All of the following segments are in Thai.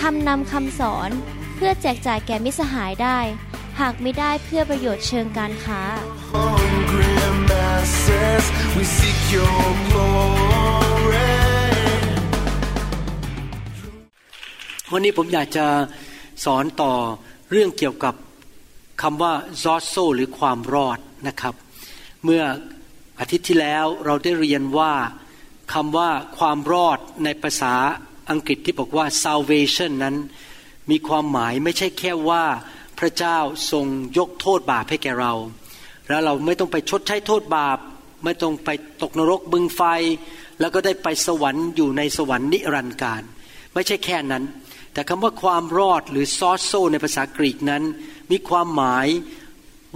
ทำนำคำสอนเพื่อแจกจ่ายแก่มิสหายได้ หากไม่ได้เพื่อประโยชน์เชิงการค้า วันนี้ผมอยากจะสอนต่อเรื่องเกี่ยวกับคำว่าซอโซหรือความรอดนะครับ เมื่ออาทิตย์ที่แล้วเราได้เรียนว่าคำว่าความรอดในภาษา อังกฤษที่บอกว่า salvation นั้นมีความหมายไม่ใช่แค่ว่าพระเจ้าทรงยกโทษบาปให้แก่เรา แล้วเราไม่ต้องไปชดใช้โทษบาป ไม่ต้องไปตกนรกบึงไฟ แล้วก็ได้ไปสวรรค์อยู่ในสวรรค์นิรันดร์การ ไม่ใช่แค่นั้น แต่คำว่าความรอดหรือซอสโซในภาษากรีกนั้น มีความหมาย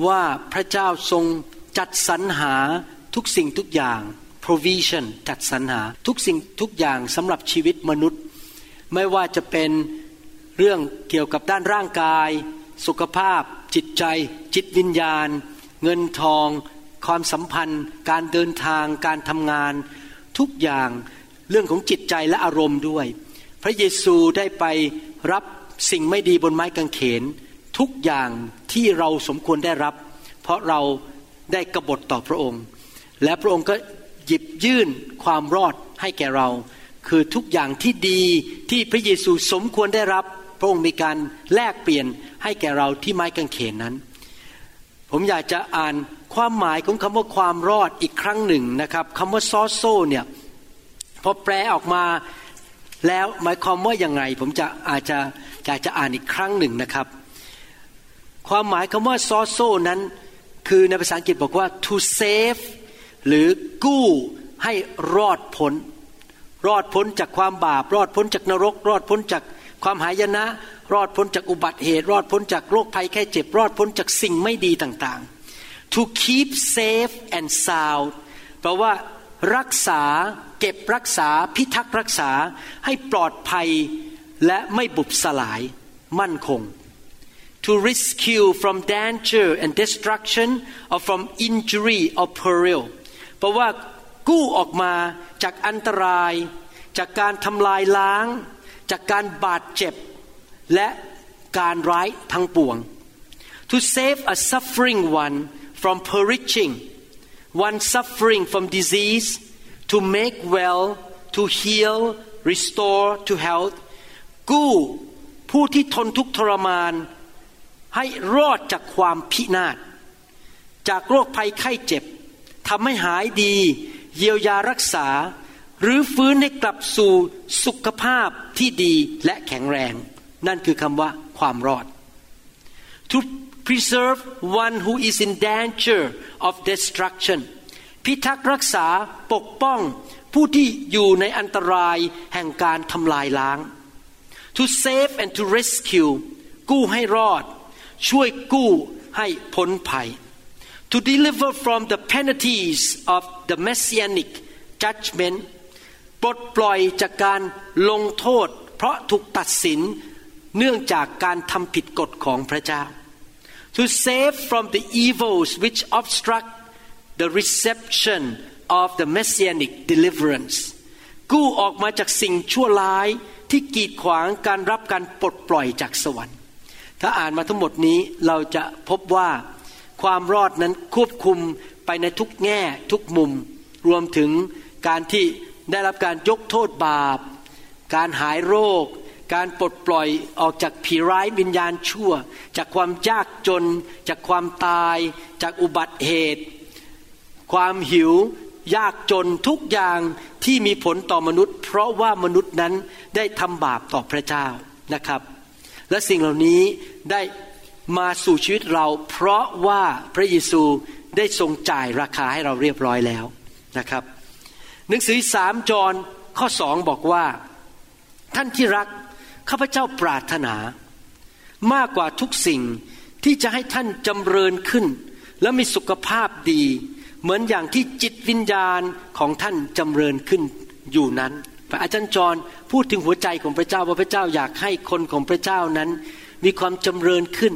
ว่าพระเจ้าทรงจัดสรรหาทุกสิ่งทุกอย่าง provision จัดสรรหาทุกสิ่งทุกอย่างสำหรับชีวิตมนุษย์ ไม่ว่าจะเป็นเรื่องเกี่ยวกับด้านร่างกาย สุขภาพ จิตใจ จิตวิญญาณ เงินทอง ความสัมพันธ์ การเดินทาง การทำงาน ทุกอย่างเรื่องของจิตใจและอารมณ์ด้วย พระเยซูได้ไปรับสิ่งไม่ดีบนไม้กางเขน ทุกอย่างที่เราสมควรได้รับ เพราะเราได้กบฏต่อพระองค์ และพระองค์ก็ หยิบยื่นความรอดให้แก่เรา คือทุกอย่างที่ดีที่พระเยซูสมควรได้รับ พระองค์มีการแลกเปลี่ยนให้แก่เราที่ไม้กางเขนนั้น ผมอยากจะอ่านความหมายของคำว่าความรอดอีกครั้งหนึ่งนะครับคำว่าซอโซเนี่ยพอแปลออกมาแล้วหมายความว่ายังไงผมจะอาจจะอยากจะอ่านอีกครั้งหนึ่งนะครับ ความหมายคำว่าซอโซนั้น คือในภาษาอังกฤษบอกว่า to save หรือกู้ให้รอดพ้น รอดพ้นจากความบาป รอดพ้นจากนรก รอดพ้นจากความหายนะ รอดพ้นจากอุบัติเหตุ รอดพ้นจากโรคภัยแค่เจ็บ รอดพ้นจากสิ่งไม่ดีต่างๆ to keep safe and sound แปลว่ารักษาเก็บรักษาพิทักษ์รักษาให้ปลอดภัยและไม่บุบสลาย มั่นคง to rescue from danger and destruction or from injury or peril เพราะว่ากู้ออกมาจากอันตราย จากการทำลายล้าง จากการบาดเจ็บ และการร้ายทั้งปวง to save a suffering one from perishing one suffering from disease to make well to heal restore to health กู้ผู้ที่ทนทุกข์ทรมาน ให้รอดจากความพินาศจากโรคภัยไข้เจ็บ ทำให้หายดี เยียวยารักษา หรือฟื้นให้กลับสู่สุขภาพที่ดีและแข็งแรง นั่นคือคำว่าความรอด to preserve one who is in danger of destruction พิทักษ์รักษาปกป้องผู้ที่อยู่ในอันตรายแห่งการทำลายล้าง to save and to rescue กู้ให้รอด ช่วยกู้ให้พ้นภัย to deliver from the penalties of the messianic judgment ปลดปล่อยจากการลงโทษ เพราะถูกตัดสินเนื่องจากการทำผิดกฎของพระเจ้า to save from the evils which obstruct the reception of the messianic deliverance กู้ออกมาจากสิ่งชั่วร้ายที่กีดขวางการรับการปลดปล่อยจากสวรรค์ ถ้าอ่านมาทั้งหมดนี้เราจะพบว่า ความรอดนั้นควบคุมไปในทุกแง่ทุกมุม รวมถึงการที่ได้รับการยกโทษบาป การหายโรค การปลดปล่อยออกจากผีร้ายวิญญาณชั่ว จากความยากจน จากความตาย จากอุบัติเหตุ ความหิวยากจนทุกอย่างที่มีผลต่อมนุษย์ เพราะว่ามนุษย์นั้นได้ทำบาปต่อพระเจ้านะครับ และสิ่งเหล่านี้ได้ มาสู่ชีวิตเราเพราะว่าพระเยซูได้ทรงจ่ายราคาให้เราเรียบร้อยแล้วนะครับ หนังสือสามจอนข้อสองบอกว่า ท่านที่รักข้าพเจ้าปรารถนา มากกว่าทุกสิ่งที่จะให้ท่านจำเริญขึ้น และมีสุขภาพดี เหมือนอย่างที่จิตวิญญาณของท่านจำเริญขึ้นอยู่นั้นพระอาจารย์จรพูดถึงหัวใจของพระเจ้าว่าพระเจ้าอยากให้คนของพระเจ้านั้น มีความจำเริญขึ้น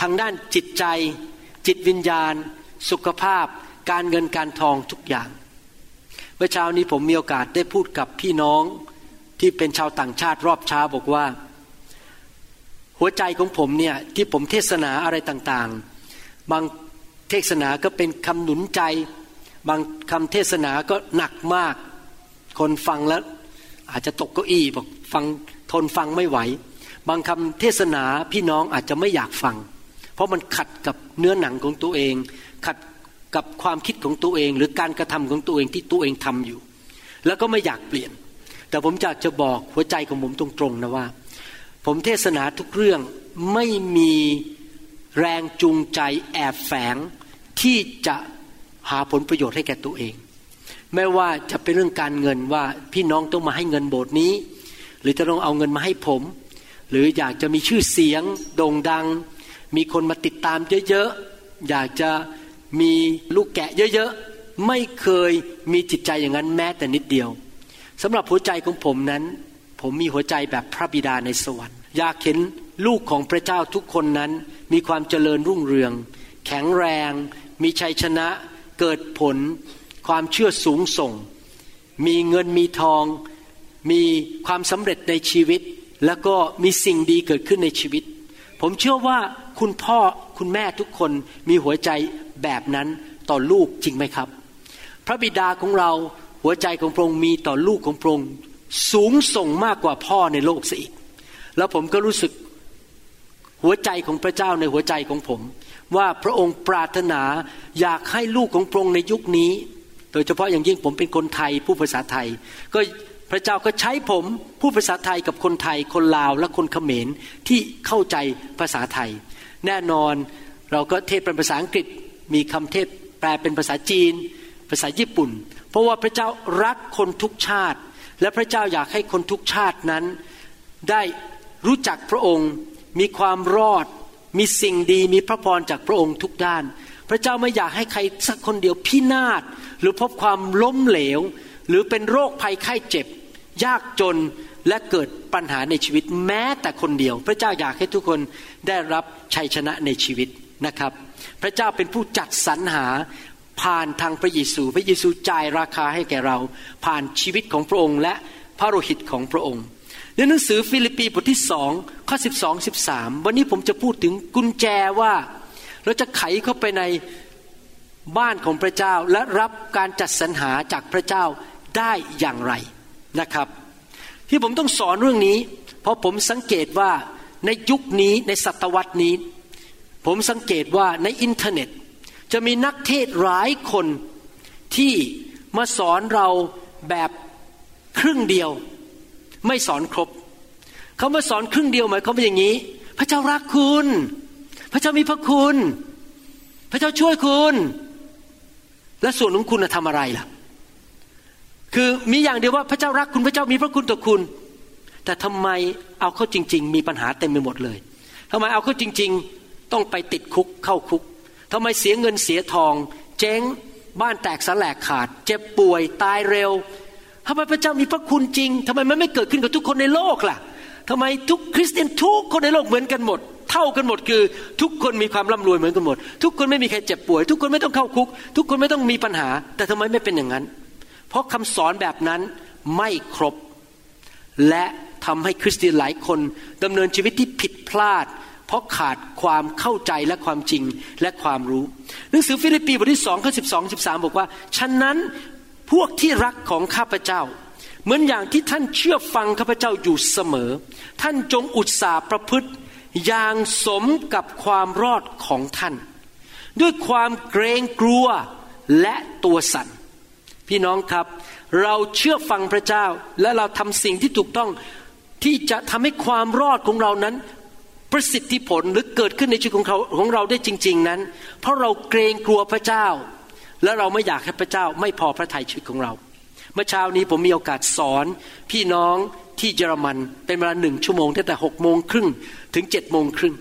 ทางด้านจิตใจ จิตวิญญาณ สุขภาพ การเงินการทองทุกอย่าง เมื่อเช้านี้ผมมีโอกาสได้พูดกับพี่น้องที่เป็นชาวต่างชาติรอบเช้าบอกว่า หัวใจของผมเนี่ยที่ผมเทศนาอะไรต่างๆ บางเทศนาก็เป็นคำหนุนใจ บางคำเทศนาก็หนักมาก คนฟังแล้วอาจจะตกเก้าอี้บอกฟังทนฟังไม่ไหว บางคำเทศนาพี่น้องอาจจะไม่อยากฟัง ราะมันขัดกับเนื้อหนังของตัวเอง ขัดกับความคิดของตัวเอง หรือการกระทำของตัวเองที่ตัวเองทำอยู่ แล้วก็ไม่อยากเปลี่ยน แต่ผมอยากจะบอกหัวใจของผมตรงๆนะว่า ผมเทศนาทุกเรื่องไม่มีแรงจูงใจแอบแฝงที่จะหาผลประโยชน์ให้แก่ตัวเอง ไม่ว่าจะเป็นเรื่องการเงินว่าพี่น้องต้องมาให้เงินโบสถ์นี้ หรือจะต้องเอาเงินมาให้ผม หรืออยากจะมีชื่อเสียงโด่งดัง มีคนมาติดตามเยอะๆ อยากจะมีลูกแกะเยอะๆ ไม่เคยมีจิตใจอย่างนั้นแม้แต่นิดเดียวสำหรับหัวใจของผมนั้น ผมมีหัวใจแบบพระบิดาในสวรรค์ อยากเห็นลูกของพระเจ้าทุกคนนั้นมีความเจริญรุ่งเรือง แข็งแรง มีชัยชนะ เกิดผล ความเชื่อสูงส่ง มีเงินมีทอง มีความสำเร็จในชีวิต แล้วก็มีสิ่งดีเกิดขึ้นในชีวิต ผมเชื่อว่า คุณพ่อคุณแม่ทุกคนมีหัวใจแบบนั้นต่อลูกจริงไหมครับ พระบิดาของเราหัวใจของพระองค์มีต่อลูกของพระองค์สูงส่งมากกว่าพ่อในโลกสิแล้วผมก็รู้สึกหัวใจของพระเจ้าในหัวใจของผม ว่าพระองค์ปรารถนาอยากให้ลูกของพระองค์ในยุคนี้ โดยเฉพาะอย่างยิ่งผมเป็นคนไทยผู้ภาษาไทย ก็พระเจ้าก็ใช้ผมผู้ภาษาไทยกับคนไทยคนลาวและคนเขมรที่เข้าใจภาษาไทย แน่นอนเราก็เทศเป็นภาษาอังกฤษ มีคำเทศแปลเป็นภาษาจีน ภาษาญี่ปุ่น เพราะว่าพระเจ้ารักคนทุกชาติ และพระเจ้าอยากให้คนทุกชาตินั้น ได้รู้จักพระองค์ มีความรอด มีสิ่งดีมีพระพรจากพระองค์ทุกด้าน พระเจ้าไม่อยากให้ใครสักคนเดียวพินาศหรือพบความล้มเหลว หรือเป็นโรคภัยไข้เจ็บ ยากจน และเกิดปัญหาในชีวิตแม้แต่คนเดียว พระเจ้าอยากให้ทุกคนได้รับชัยชนะในชีวิตนะครับ พระเจ้าเป็นผู้จัดสรรหาผ่านทางพระเยซู พระเยซูจ่ายราคาให้แก่เรา ผ่านชีวิตของพระองค์ และพระโลหิตของพระองค์ ในหนังสือฟิลิปปีบทที่สองข้อสิบสองสิบสามวันนี้ผมจะพูดถึงกุญแจว่าเราจะไขเข้าไปในบ้านของพระเจ้าและรับการจัดสรรหาจากพระเจ้าได้อย่างไรนะครับ ที่ผมต้องสอนเรื่องนี้ เพราะผมสังเกตว่าในยุคนี้ในศตวรรษนี้ ผมสังเกตว่าในอินเทอร์เน็ต จะมีนักเทศหลายคนที่มาสอนเราแบบครึ่งเดียว ไม่สอนครบเขามาสอนครึ่งเดียวหมายความว่าอย่างนี้ พระเจ้ารักคุณ พระเจ้ามีพระคุณ พระเจ้าช่วยคุณ และส่วนของคุณทำอะไรล่ะ คือมีอย่างเดียวว่าพระเจ้ารักคุณพระเจ้ามีพระคุณต่อคุณ แต่ทำไมเอาเข้าจริง ๆ มีปัญหาเต็มไปหมดเลยทำไมเอาเข้าจริง ๆ ต้องไปติดคุกเข้าคุกทำไมเสียเงินเสียทอง เจ๊งบ้านแตกสลายขาด เจ็บป่วยตายเร็วทำไมพระเจ้ามีพระคุณจริงทำไมมันไม่เกิดขึ้นกับทุกคนในโลกล่ะทำไมทุกคริสเตียนทุกคนในโลกเหมือนกันหมด เท่ากันหมดคือ ทุกคนมีความร่ำรวยเหมือนกันหมด ทุกคนไม่มีใครเจ็บป่วย ทุกคนไม่ต้องเข้าคุก ทุกคนไม่ต้องมีปัญหา แต่ทำไมไม่เป็นอย่างนั้น เพราะคำสอนแบบนั้นไม่ครบ และทำให้คริสเตียนหลายคนดำเนินชีวิตที่ผิดพลาด เพราะขาดความเข้าใจและความจริงและความรู้ หนังสือฟิลิปปีบทที่สองข้อสิบสองสิบสามบอกว่า ฉะนั้นพวกที่รักของข้าพเจ้า เหมือนอย่างที่ท่านเชื่อฟังข้าพเจ้าอยู่เสมอ ท่านจงอุตสาห์ประพฤติอย่างสมกับความรอดของท่าน ด้วยความเกรงกลัวและตัวสั่น พี่น้องครับ เราเชื่อฟังพระเจ้าและเราทำสิ่งที่ถูกต้องที่จะทำให้ความรอดของเรานั้น ประสิทธิผลหรือเกิดขึ้นในชีวิตของเขาของเราได้จริง ๆนั้น เพราะเราเกรงกลัวพระเจ้า และเราไม่อยากให้พระเจ้าไม่พอพระทัยชีวิตของเรา เมื่อเช้านี้ผมมีโอกาสสอนพี่น้องที่เยอรมันเป็นเวลาหนึ่งชั่วโมงตั้งแต่หกโมงครึ่งถึงเจ็ดโมงครึ่ง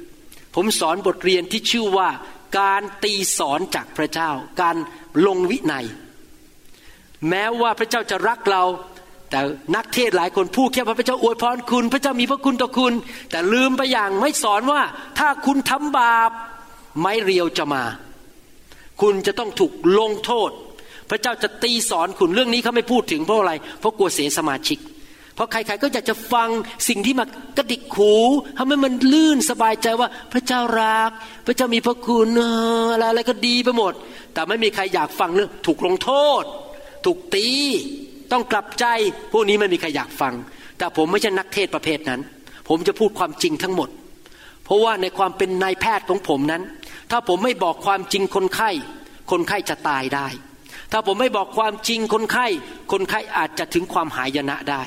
ผมสอนบทเรียนที่ชื่อว่าการตีสอนจากพระเจ้า การลงวินัย แม้ว่าพระเจ้าจะรักเรา แต่นักเทศหลายคนพูดแค่ว่าพระเจ้าอวยพรคุณ พระเจ้ามีพระคุณต่อคุณ แต่ลืมไปอย่างไม่สอนว่าถ้าคุณทำบาปไม้เรียวจะมา คุณจะต้องถูกลงโทษ พระเจ้าจะตีสอนคุณเรื่องนี้เขาไม่พูดถึงเพราะอะไร เพราะกลัวเสียสมาชิก เพราะใครๆก็อยากจะฟังสิ่งที่มากระดิกหูทำให้มันลื่นสบายใจว่าพระเจ้ารัก พระเจ้ามีพระคุณอออะไรอะไรก็ดีไปหมด แต่ไม่มีใครอยากฟังเรื่องถูกลงโทษ ถูกตีต้องกลับใจ พวกนี้ไม่มีใครอยากฟัง แต่ผมไม่ใช่นักเทศประเภทนั้น ผมจะพูดความจริงทั้งหมด เพราะว่าในความเป็นนายแพทย์ของผมนั้น ถ้าผมไม่บอกความจริงคนไข้ คนไข้จะตายได้ ถ้าผมไม่บอกความจริงคนไข้ คนไข้อาจจะถึงความหายนะได้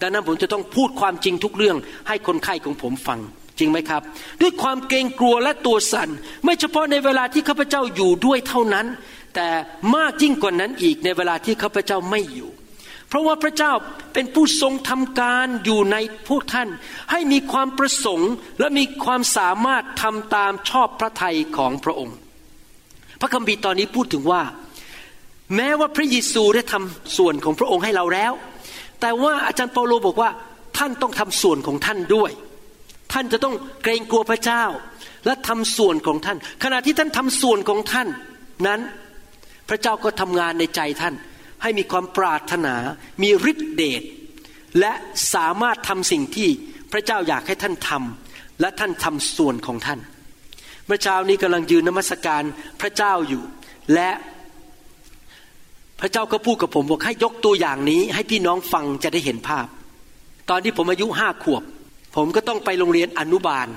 ดังนั้นผมจะต้องพูดความจริงทุกเรื่อง ให้คนไข้ของผมฟังจริงไหมครับ ด้วยความเกรงกลัวและตัวสัน่นไม่เฉพาะในเวลาที่ข้าพเจ้าอยู่ด้วยเท่านั้น แต่มากยิ่งกว่านั้นอีกในเวลาที่ข้าพเจ้าไม่อยู่ เพราะว่าพระเจ้าเป็นผู้ทรงทำการอยู่ในพวกท่าน ให้มีความประสงค์และมีความสามารถทำตามชอบพระทัยของพระองค์ พระคัมภีร์ตอนนี้พูดถึงว่า แม้ว่าพระเยซูได้ทำส่วนของพระองค์ให้เราแล้ว แต่ว่าอาจารย์เปาโลบอกว่าท่านต้องทำส่วนของท่านด้วย ท่านจะต้องเกรงกลัวพระเจ้าและทำส่วนของท่าน ขณะที่ท่านทำส่วนของท่านนั้น พระเจ้าก็ทำงานในใจท่าน ให้มีความปรารถนา มีฤทธิเดชและสามารถทำสิ่งที่พระเจ้าอยากให้ท่านทำและท่านทำส่วนของท่าน เมื่อเช้านี้กำลังยืนนมัสการพระเจ้าอยู่ และพระเจ้าก็พูดกับผมบอกให้ยกตัวอย่างนี้ ให้พี่น้องฟังจะได้เห็นภาพ ตอนที่ผมอายุห้าขวบ ผมก็ต้องไปโรงเรียนอนุบาล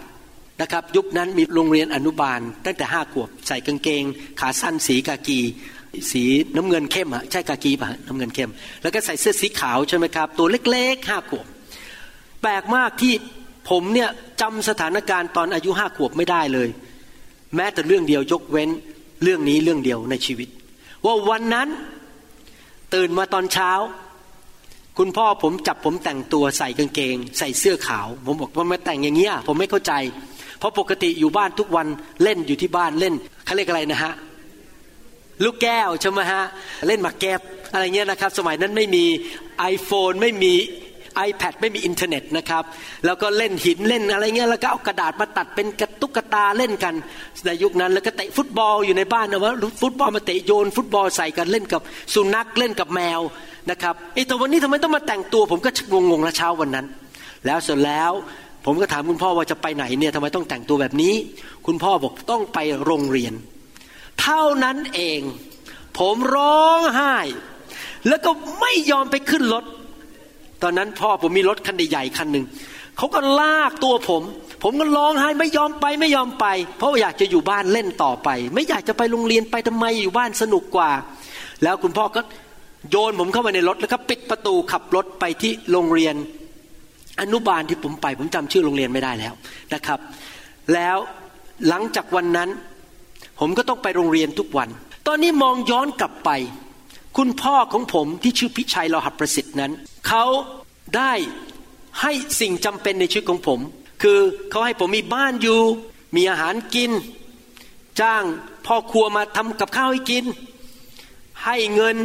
นะครับ ยุคนั้นมีโรงเรียนอนุบาล ตั้งแต่ห้าขวบ ใส่กางเกง ขาสั้นสีกากี สีน้ำเงินเข้มอะใช่กากีป่ะน้ำเงินเข้ม แล้วก็ใส่เสื้อสีขาวใช่ไหมครับ ตัวเล็กๆห้าขวบแปลกมากที่ผมเนี่ยจำสถานการณ์ตอนอายุห้าขวบไม่ได้เลย แม้แต่เรื่องเดียวยกเว้นเรื่องนี้เรื่องเดียวในชีวิต ว่าวันนั้นตื่นมาตอนเช้า คุณพ่อผมจับผมแต่งตัวใส่กางเกง ใส่เสื้อขาว ผมบอกว่ามาแต่งอย่างเงี้ยผมไม่เข้าใจ เพราะปกติอยู่บ้านทุกวันเล่นอยู่ที่บ้านเล่นเขาเรียกอะไรนะฮะ ลูกแก้วใช่ไหมฮะเล่นหมากเก็บอะไรเงี้ยนะครับ สมัยนั้นไม่มี iPhone ไม่มี iPad ไม่มีอินเทอร์เน็ตนะครับ แล้วก็เล่นหินเล่นอะไรเงี้ยแล้วก็เอากระดาษมาตัดเป็นกระตุกกระตาเล่นกันในยุคนั้น แล้วก็เตะฟุตบอลอยู่ในบ้านนะว่าฟุตบอลมาเตะโยน ฟุตบอลใส่กันเล่นกับสุนัขเล่นกับแมวนะครับไอ้แต่วันนี้ทำไมต้องมาแต่งตัว ผมก็งงๆละเช้าวันนั้น แล้วเสร็จแล้วผมก็ถามคุณพ่อว่าจะไปไหนเนี่ยทำไมต้องแต่งตัวแบบนี้ คุณพ่อบอกต้องไปโรงเรียน เท่านั้นเอง ผมร้องไห้ แล้วก็ไม่ยอมไปขึ้นรถ ตอนนั้นพ่อผมมีรถคันใหญ่คันหนึ่งเขาก็ลากตัวผม ผมก็ร้องไห้ไม่ยอมไปไม่ยอมไป เพราะอยากจะอยู่บ้านเล่นต่อไป ไม่อยากจะไปโรงเรียนไปทำไมอยู่บ้านสนุกกว่า แล้วคุณพ่อก็โยนผมเข้าไปในรถแล้วก็ปิดประตูขับรถไปที่โรงเรียน อนุบาลที่ผมไป ผมจำชื่อโรงเรียนไม่ได้แล้วนะครับ แล้วหลังจากวันนั้น ผมก็ต้องไปโรงเรียนทุกวัน ตอนนี้มองย้อนกลับไป คุณพ่อของผมที่ชื่อพิชัยเราหับประสิทธิ์นั้น เขาได้ให้สิ่งจำเป็นในชีวิตของผม คือเขาให้ผมมีบ้านอยู่ มีอาหารกิน จ้างพ่อครัวมาทำกับข้าวให้กิน ให้เงิน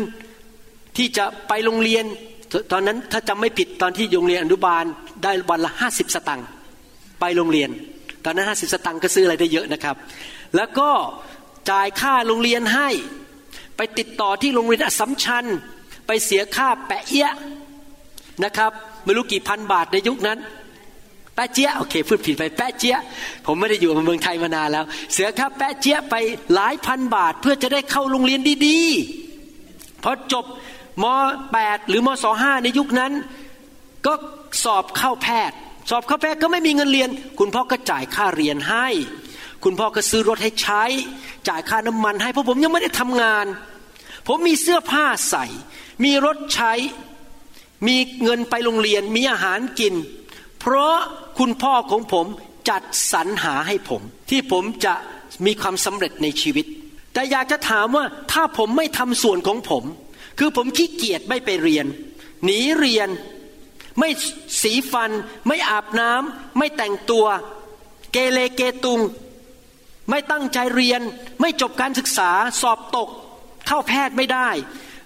ที่จะไปโรงเรียน ตอนนั้นถ้าจำไม่ผิดตอนที่โรงเรียนอนุบาลได้วันละห้าสิบสตังค์ไปโรงเรียน ตอนนั้นห้าสิบสตังค์ก็ซื้ออะไรได้เยอะนะครับ แล้วก็จ่ายค่าโรงเรียนให้ ไปติดต่อที่โรงเรียนอสัมชัญ ไปเสียค่าแปะเอี้ยนะครับไม่รู้กี่พันบาทในยุคนั้น แปะเจี๊ยโอเคพูดผิดไปแปะเจี๊ยผมไม่ได้อยู่ในเมืองไทยมานานแล้ว เสียค่าแปะเจี๊ยไปหลายพันบาทเพื่อจะได้เข้าโรงเรียนดีๆพอจบม .8 หรือม .25 ในยุคนั้น ก็สอบเข้าแพทย์ สอบเข้าแพทย์ก็ไม่มีเงินเรียน คุณพ่อก็จ่ายค่าเรียนให้ คุณพ่อก็ซื้อรถให้ใช้ จ่ายค่าน้ำมันให้เพราะผมยังไม่ได้ทำงาน ผมมีเสื้อผ้าใส่ มีรถใช้ มีเงินไปโรงเรียน มีอาหารกิน เพราะคุณพ่อของผมจัดสรรหาให้ผม ที่ผมจะมีความสำเร็จในชีวิต แต่อยากจะถามว่าถ้าผมไม่ทำส่วนของผม คือผมขี้เกียจไม่ไปเรียน หนีเรียน ไม่สีฟัน ไม่อาบน้ำไม่แต่งตัว เกเรเกตุง ไม่ตั้งใจเรียน ไม่จบการศึกษา สอบตก เข้าแพทย์ไม่ได้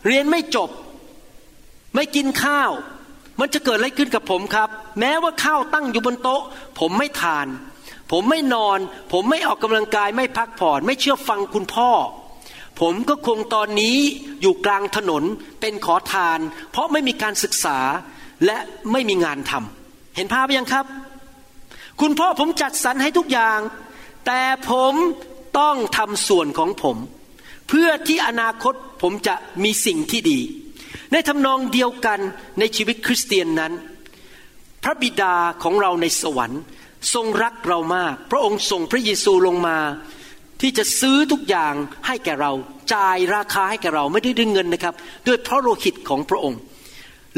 เรียนไม่จบ ไม่กินข้าว มันจะเกิดอะไรขึ้นกับผมครับ แม้ว่าข้าวตั้งอยู่บนโต๊ะ ผมไม่ทาน ผมไม่นอน ผมไม่ออกกำลังกายไม่พักผ่อน ไม่เชื่อฟังคุณพ่อ ผมก็คงตอนนี้อยู่กลางถนนเป็นขอทาน เพราะไม่มีการศึกษาและไม่มีงานทำเห็นภาพยังครับ คุณพ่อผมจัดสรรให้ทุกอย่าง แต่ผมต้องทำส่วนของผม เพื่อที่อนาคตผมจะมีสิ่งที่ดี ในทำนองเดียวกันในชีวิตคริสเตียนนั้น พระบิดาของเราในสวรรค์ ทรงรักเรามาก พระองค์ส่งพระเยซูลงมา ที่จะซื้อทุกอย่างให้แก่เรา จ่ายราคาให้แก่เราไม่ได้ด้วยเงินนะครับ ด้วยพระโลหิตของพระองค์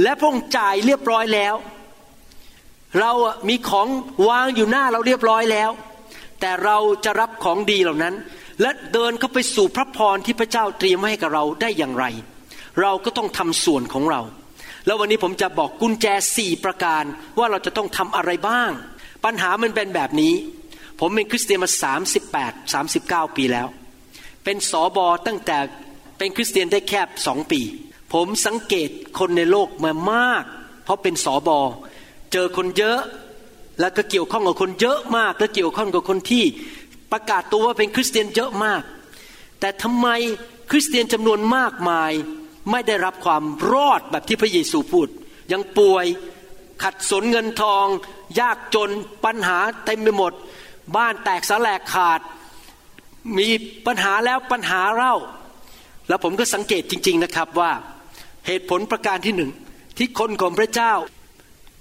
และพระองค์จ่ายเรียบร้อยแล้ว เรามีของวางอยู่หน้าเราเรียบร้อยแล้ว แต่เราจะรับของดีเหล่านั้น และเดินเข้าไปสู่พระพรที่พระเจ้าเตรียมไว้ให้กับเราได้อย่างไร เราก็ต้องทำส่วนของเรา แล้ววันนี้ผมจะบอกกุญแจสี่ประการว่าเราจะต้องทำอะไรบ้าง ปัญหามันเป็นแบบนี้ ผมเป็นคริสเตียนมา38 39 ปีแล้ว เป็นสอบอตั้งแต่เป็นคริสเตียนได้แค่สองปี ผมสังเกตคนในโลกมามาก เพราะเป็นสอบอเจอคนเยอะ แล้วก็เกี่ยวข้องกับคนเยอะมาก และเกี่ยวข้องกับคนที่ประกาศตัวว่าเป็นคริสเตียนเยอะมาก แต่ทำไมคริสเตียนจำนวนมากมายไม่ได้รับความรอดแบบที่พระเยซูพูด ยังป่วยขัดสนเงินทอง ยากจนปัญหาเต็มไปหมด บ้านแตกสลายขาด มีปัญหาแล้วปัญหาเล่า แล้วผมก็สังเกตจริง ๆนะครับว่าเหตุผลประการที่หนึ่งที่คนของพระเจ้า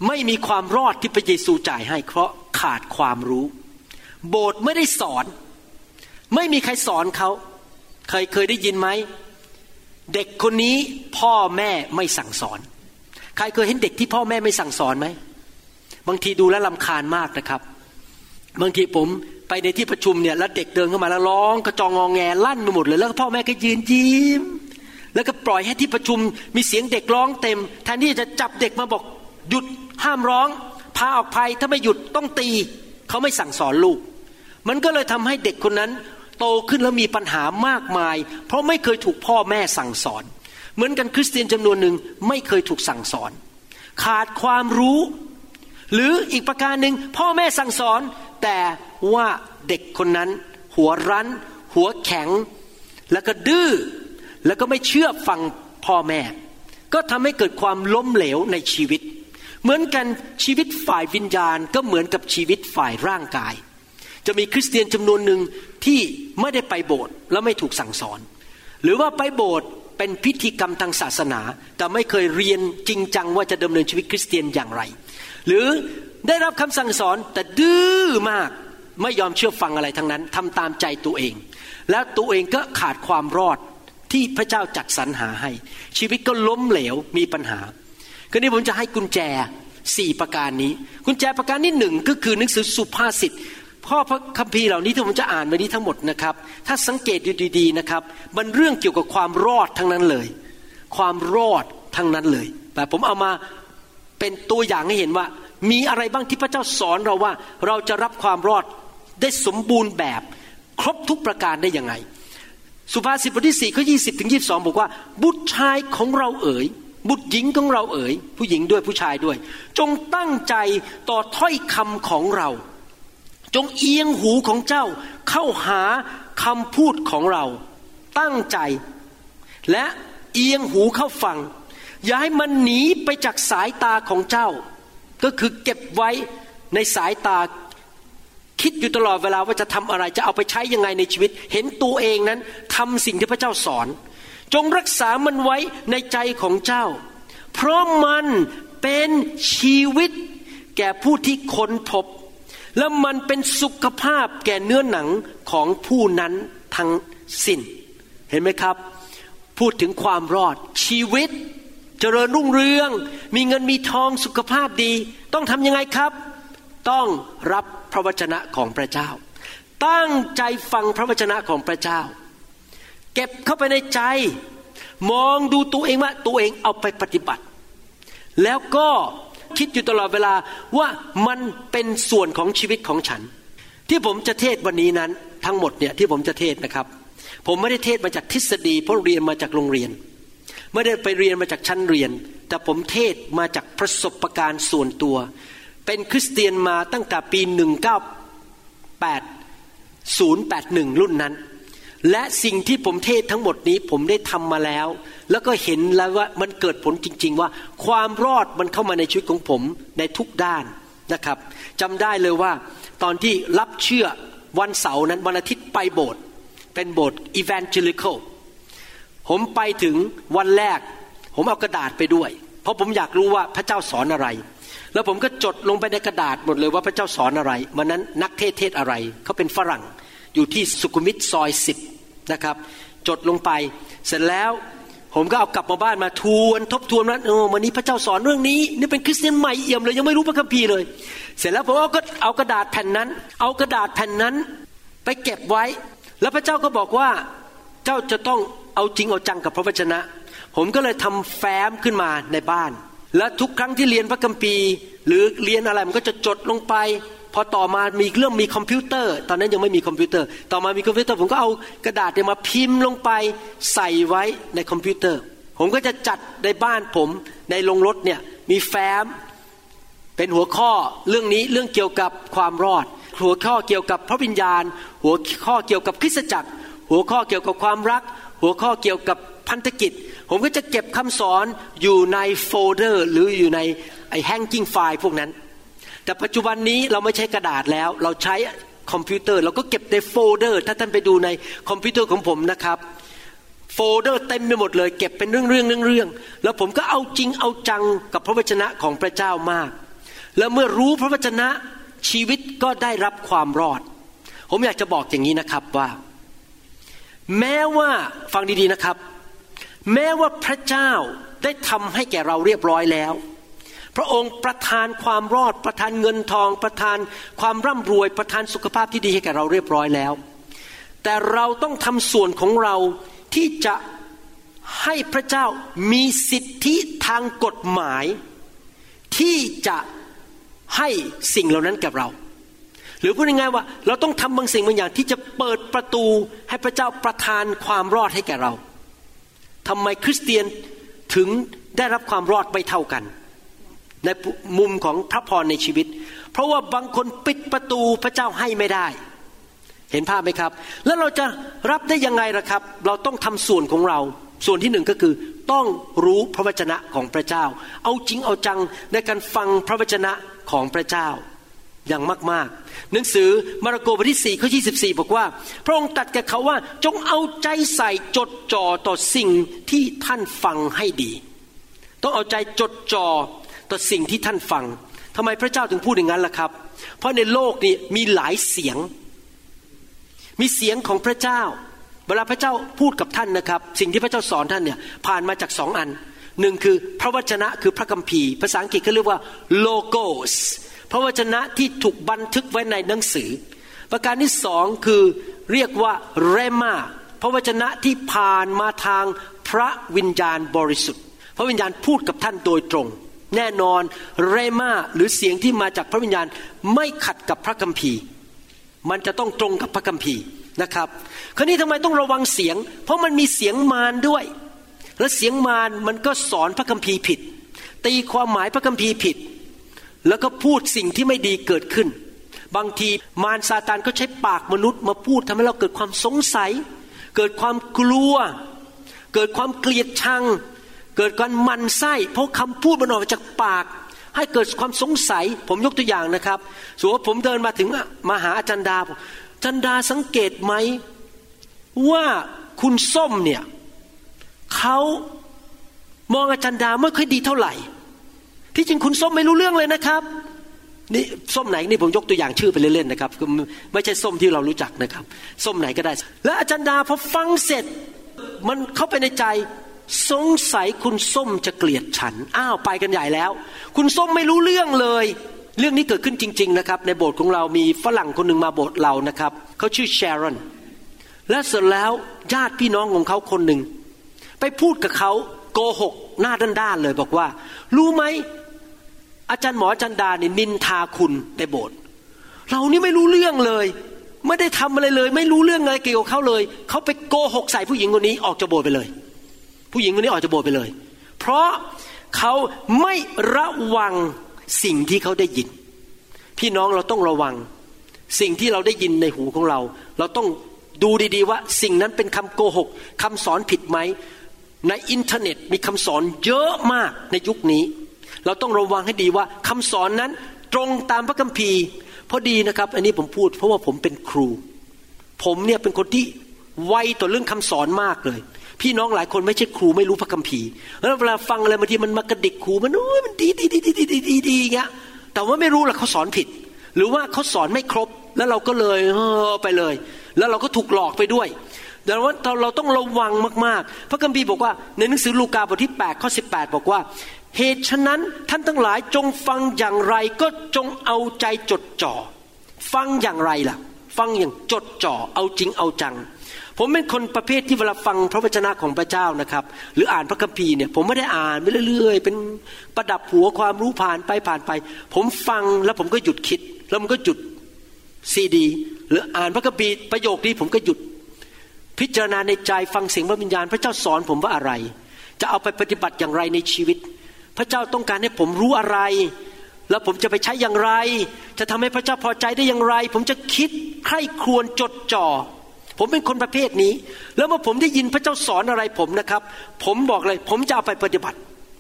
ไม่มีความรอดที่พระเยซูจ่ายให้ เพราะขาดความรู้ โบสถ์ไม่ได้สอน ไม่มีใครสอนเขาเคยเคยได้ยินไหม เด็กคนนี้พ่อแม่ไม่สั่งสอน ใครเคยเห็นเด็กที่พ่อแม่ไม่สั่งสอนไหมบางทีดูแลวลำคาญมากนะครับ บางทีผมไปในที่ประชุมเนี่ยแล้วเด็กเดินเข้ามาแล้วร้องกระจองงองแงลั่นไปหมดเลยแล้วพ่อแม่ก็ยืนยิ้มแล้วก็ปล่อยให้ที่ประชุมมีเสียงเด็กร้องเต็มแทนที่จะจับเด็กมาบอกหยุด ห้ามร้อง พาออกไปถ้าไม่หยุดต้องตี เขาไม่สั่งสอนลูก มันก็เลยทำให้เด็กคนนั้น โตขึ้นแล้วมีปัญหามากมาย เพราะไม่เคยถูกพ่อแม่สั่งสอน เหมือนกันคริสเตียนจำนวนหนึ่งไม่เคยถูกสั่งสอน ขาดความรู้ หรืออีกประการหนึ่งพ่อแม่สั่งสอน แต่ว่าเด็กคนนั้น หัวรั้น หัวแข็ง แล้วก็ดื้อแล้วก็ไม่เชื่อฟังพ่อแม่ ก็ทำให้เกิดความล้มเหลวในชีวิต เหมือนกันชีวิตฝ่ายวิญญาณก็เหมือนกับชีวิตฝ่ายร่างกาย จะมีคริสเตียนจำนวนหนึ่งที่ไม่ได้ไปโบสถ์แล้วไม่ถูกสั่งสอน หรือว่าไปโบสถ์เป็นพิธีกรรมทางศาสนา แต่ไม่เคยเรียนจริงจังว่าจะดำเนินชีวิตคริสเตียนอย่างไร หรือได้รับคำสั่งสอนแต่ดื้อมากไม่ยอมเชื่อฟังอะไรทั้งนั้นทำตามใจตัวเอง แล้วตัวเองก็ขาดความรอดที่พระเจ้าจัดสรรหาให้ ชีวิตก็ล้มเหลวมีปัญหา คราวนี้ผมจะให้กุญแจสี่ประการนี้ กุญแจประการที่หนึ่งก็คือหนังสือสุภาษิตข้อพระคัมภีร์เหล่านี้ที่ผมจะอ่านวันนี้ทั้งหมดนะครับ ถ้าสังเกตดูดีๆนะครับ มันเรื่องเกี่ยวกับความรอดทั้งนั้นเลย ความรอดทั้งนั้นเลย แต่ผมเอามาเป็นตัวอย่างให้เห็นว่า มีอะไรบ้างที่พระเจ้าสอนเราว่า เราจะรับความรอดได้สมบูรณ์แบบ ครบทุกประการได้ยังไง สุภาษิตบทที่สี่ข้อยี่สิบถึงยีบสองบอกว่า บุตรชายของเราเอ๋ย บุตรหญิงของเราเอ๋ยผู้หญิงด้วยผู้ชายด้วย จงตั้งใจต่อถ้อยคำของเรา จงเอียงหูของเจ้าเข้าหาคำพูดของเรา ตั้งใจ และเอียงหูเข้าฟัง อย่าให้มันหนีไปจากสายตาของเจ้า ก็คือเก็บไว้ในสายตาคิดอยู่ตลอดเวลาว่าจะทำอะไรจะเอาไปใช้ยังไงในชีวิต เห็นตัวเองนั้นทำสิ่งที่พระเจ้าสอน จงรักษามันไว้ในใจของเจ้า เพราะมันเป็นชีวิตแก่ผู้ที่ค้นพบ และมันเป็นสุขภาพแก่เนื้อหนังของผู้นั้นทั้งสิ้น เห็นไหมครับ พูดถึงความรอดชีวิต เจริญรุ่งเรือง มีเงินมีทองสุขภาพดี ต้องทำยังไงครับ ต้องรับพระวจนะของพระเจ้า ตั้งใจฟังพระวจนะของพระเจ้า เก็บเข้าไปในใจ มองดูตัวเองว่าตัวเองเอาไปปฏิบัติ แล้วก็คิดอยู่ตลอดเวลาว่ามันเป็นส่วนของชีวิตของฉัน ที่ผมจะเทศวันนี้นั้น ทั้งหมดเนี่ยที่ผมจะเทศนะครับ ผมไม่ได้เทศมาจากทฤษฎีเพราะเรียนมาจากโรงเรียน ไม่ได้ไปเรียนมาจากชั้นเรียน แต่ผมเทศมาจากประสบการณ์ส่วนตัว เป็นคริสเตียนมาตั้งแต่ปี 198 081 รุ่นนั้น และสิ่งที่ผมเทศทั้งหมดนี้ผมได้ทำมาแล้ว แล้วก็เห็นแล้วว่ามันเกิดผลจริง ๆ ว่า ความรอดมันเข้ามาในชีวิตของผมในทุกด้านนะครับจำได้เลยว่า ตอนที่รับเชื่อวันเสาร์นั้นวันอาทิตย์ไปโบสถ์เป็นโบสถ์ evangelical ผมไปถึงวันแรก ผมเอากระดาษไปด้วย เพราะผมอยากรู้ว่าพระเจ้าสอนอะไร แล้วผมก็จดลงไปในกระดาษหมดเลยว่าพระเจ้าสอนอะไรวันนั้นนักเทศเทศอะไรเขาเป็นฝรั่งอยู่ที่สุขุมวิทซอยสิบ นะครับ จดลงไป เสร็จแล้วผมก็เอากลับมาบ้านมาทวนทบทวนว่าเออวันนี้พระเจ้าสอนเรื่องนี้ นี่เป็นคริสเตียนใหม่เอี่ยมเลยยังไม่รู้พระคัมภีร์เลย เสร็จแล้วผมก็เอากระดาษแผ่นนั้น เอากระดาษแผ่นนั้น ไปเก็บไว้ แล้วพระเจ้าก็บอกว่าเจ้าจะต้องเอาจริงเอาจังกับพระวจนะ ผมก็เลยทำแฟ้มขึ้นมาในบ้าน และทุกครั้งที่เรียนพระคัมภีร์ หรือเรียนอะไรมันก็จะจดลงไป พอต่อมามีเรื่องมีคอมพิวเตอร์ ตอนนั้นยังไม่มีคอมพิวเตอร์ ต่อมามีคอมพิวเตอร์ผมก็เอากระดาษเนี่ยมาพิมพ์ลงไปใส่ไว้ในคอมพิวเตอร์ ผมก็จะจัดในบ้านผมในโรงรถเนี่ยมีแฟ้ม เป็นหัวข้อเรื่องนี้เรื่องเกี่ยวกับความรอด หัวข้อเกี่ยวกับพระวิญญาณ หัวข้อเกี่ยวกับคริสตจักร หัวข้อเกี่ยวกับความรัก หัวข้อเกี่ยวกับพันธกิจ ผมก็จะเก็บคำสอนอยู่ในโฟลเดอร์ หรืออยู่ในไอ้ hanging file พวกนั้น แต่ปัจจุบันนี้เราไม่ใช้กระดาษแล้ว เราใช้คอมพิวเตอร์ เราก็เก็บในโฟลเดอร์ ถ้าท่านไปดูในคอมพิวเตอร์ของผมนะครับโฟลเดอร์เต็มไปหมดเลย เก็บเป็นเรื่องเรื่องเรื่องเรื่องแล้วผมก็เอาจริงเอาจังกับพระวจนะของพระเจ้ามาก แล้วเมื่อรู้พระวจนะชีวิตก็ได้รับความรอด ผมอยากจะบอกอย่างนี้นะครับว่า แม้ว่าฟังดีๆนะครับ แม้ว่าพระเจ้าได้ทำให้แก่เราเรียบร้อยแล้ว พระองค์ประทานความรอดประทานเงินทอง ประทานความร่ำรวยประทานสุขภาพที่ดีให้แก่เราเรียบร้อยแล้ว แต่เราต้องทำส่วนของเราที่จะให้พระเจ้ามีสิทธิทางกฎหมาย ที่จะให้สิ่งเหล่านั้นกับเรา หรือพูดง่ายๆว่าเราต้องทำบางสิ่งบางอย่างที่จะเปิดประตูให้พระเจ้าประทานความรอดให้แก่เราทำไมคริสเตียนถึงได้รับความรอดไม่เท่ากัน ในมุมของพระพรในชีวิต เพราะว่าบางคนปิดประตูพระเจ้าให้ไม่ได้ เห็นภาพไหมครับ แล้วเราจะรับได้ยังไงล่ะครับ เราต้องทำส่วนของเรา ส่วนที่หนึ่งก็คือต้องรู้พระวจนะของพระเจ้า เอาจริงเอาจังในการฟังพระวจนะของพระเจ้าอย่างมากๆ หนังสือมาระโกบทที่4ข้อ24 บอกว่า พระองค์ตรัสแก่เขาว่าจงเอาใจใส่จดจ่อต่อสิ่งที่ท่านฟังให้ดี ต้องเอาใจจดจ่อ ต่อสิ่งที่ท่านฟังทำไมพระเจ้าถึงพูดอย่างนั้นล่ะครับ เพราะในโลกนี้มีหลายเสียง มีเสียงของพระเจ้า เวลาพระเจ้าพูดกับท่านนะครับ สิ่งที่พระเจ้าสอนท่านเนี่ยผ่านมาจากสองอันหนึ่งคือพระวจนะคือพระคัมภีร์ ภาษาอังกฤษเขาเรียกว่า logos พระวจนะที่ถูกบันทึกไว้ในหนังสือ ประการที่สองคือเรียกว่าเรมาพระวจนะที่ผ่านมาทางพระวิญญาณบริสุทธิ์ พระวิญญาณพูดกับท่านโดยตรง แน่นอนเรมาหรือเสียงที่มาจากพระวิญญาณไม่ขัดกับพระคัมภีร์ มันจะต้องตรงกับพระคัมภีร์นะครับ คราวนี้ทำไมต้องระวังเสียง เพราะมันมีเสียงมารด้วย และเสียงมารมันก็สอนพระคัมภีร์ผิด ตีความหมายพระคัมภีร์ผิด แล้วก็พูดสิ่งที่ไม่ดีเกิดขึ้น บางทีมารซาตานก็ใช้ปากมนุษย์มาพูดทำให้เราเกิดความสงสัย เกิดความกลัว เกิดความเกลียดชัง เกิดการมันไส้เพราะคำพูดมันออกจากปาก ให้เกิดความสงสัย ผมยกตัวอย่างนะครับสมมติว่าผมเดินมาถึงมาหาอาจารย์ดาอาจารย์ดาสังเกตไหมว่าคุณส้มเนี่ยเขามองอาจารย์ดาไม่ค่อยดีเท่าไหร่ ที่จริงคุณส้มไม่รู้เรื่องเลยนะครับนี่ส้มไหนนี่ผมยกตัวอย่างชื่อไปเล่นๆนะครับไม่ใช่ส้มที่เรารู้จักนะครับ ส้มไหนก็ได้ และอาจารย์ดาพอฟังเสร็จ มันเข้าไปในใจ สงสัยคุณส้มจะเกลียดฉัน อ้าวไปกันใหญ่แล้ว คุณส้มไม่รู้เรื่องเลย เรื่องนี้เกิดขึ้นจริง ๆ นะครับ ในโบสถ์ของเรามีฝรั่งคนหนึ่งมาโบสถ์เรานะครับเขาชื่อแชรอนและเสร็จแล้วญาติพี่น้องของเขาคนหนึ่งไปพูดกับเขาโกหกหน้าด้านๆเลยบอกว่า รู้ไหมอาจารย์หมออาจันดาเนี่ยนินทาคุณในโบสถ์เรานี่ไม่รู้เรื่องเลย ไม่ได้ทำอะไรเลย ไม่รู้เรื่องอะไรเกี่ยวกับเขาเลยเขาไปโกหกใส่ผู้หญิงคนนี้ออกจากโบสถ์ไปเลย ผู้หญิงคนนี้ออกจากโบสถ์ไปเลย เพราะเขาไม่ระวังสิ่งที่เขาได้ยิน พี่น้องเราต้องระวัง สิ่งที่เราได้ยินในหูของเรา เราต้องดูดีๆว่าสิ่งนั้นเป็นคำโกหกคำสอนผิดไหมในอินเทอร์เน็ตมีคำสอนเยอะมากในยุคนี้ เราต้องระวังให้ดีว่าคำสอนนั้นตรงตามพระคัมภีร์พอดีนะครับ อันนี้ผมพูดเพราะว่าผมเป็นครู ผมเนี่ยเป็นคนที่ไวต่อเรื่องคำสอนมากเลย พี่น้องหลายคนไม่ใช่ครูไม่รู้พระคัมภีร์แล้วเวลาฟังอะไรบางทีมันมากระดิกหูมันโอ้ยมันดีดีดีดีดีดีดีดีเงี้ยแต่ว่าไม่รู้ละเขาสอนผิด หรือว่าเขาสอนไม่ครบแล้วเราก็เลยเออไปเลย แล้วเราก็ถูกหลอกไปด้วยดังนั้นเราต้องระวังมากๆ พระคัมภีร์บอกว่าในหนังสือลูกาบทที่8ข้อ18 บอกว่า เหตุฉะนั้นท่านทั้งหลายจงฟังอย่างไรก็จงเอาใจจดจ่อ ฟังอย่างไรล่ะ ฟังอย่างจดจ่อเอาจริงเอาจัง ผมเป็นคนประเภทที่เวลาฟังพระวจนะของพระเจ้านะครับ หรืออ่านพระคัมภีร์เนี่ยผมไม่ได้อ่านไปเรื่อยๆ เป็นประดับหัวความรู้ผ่านไปผ่านไป ผมฟังแล้วผมก็หยุดคิด แล้วมันก็หยุดซีดี หรืออ่านพระคัมภีร์ประโยคนี้ผมก็หยุด พิจารณาในใจฟังเสียงพระวิญญาณ พระเจ้าสอนผมว่าอะไร จะเอาไปปฏิบัติอย่างไรในชีวิต พระเจ้าต้องการให้ผมรู้อะไร แล้วผมจะไปใช้อย่างไร จะทำให้พระเจ้าพอใจได้อย่างไร ผมจะคิดใคร่ครวญจดจ่อ ผมเป็นคนประเภทนี้ แล้วเมื่อผมได้ยินพระเจ้าสอนอะไรผมนะครับ ผมบอกเลย ผมจะเอาไปปฏิบัติ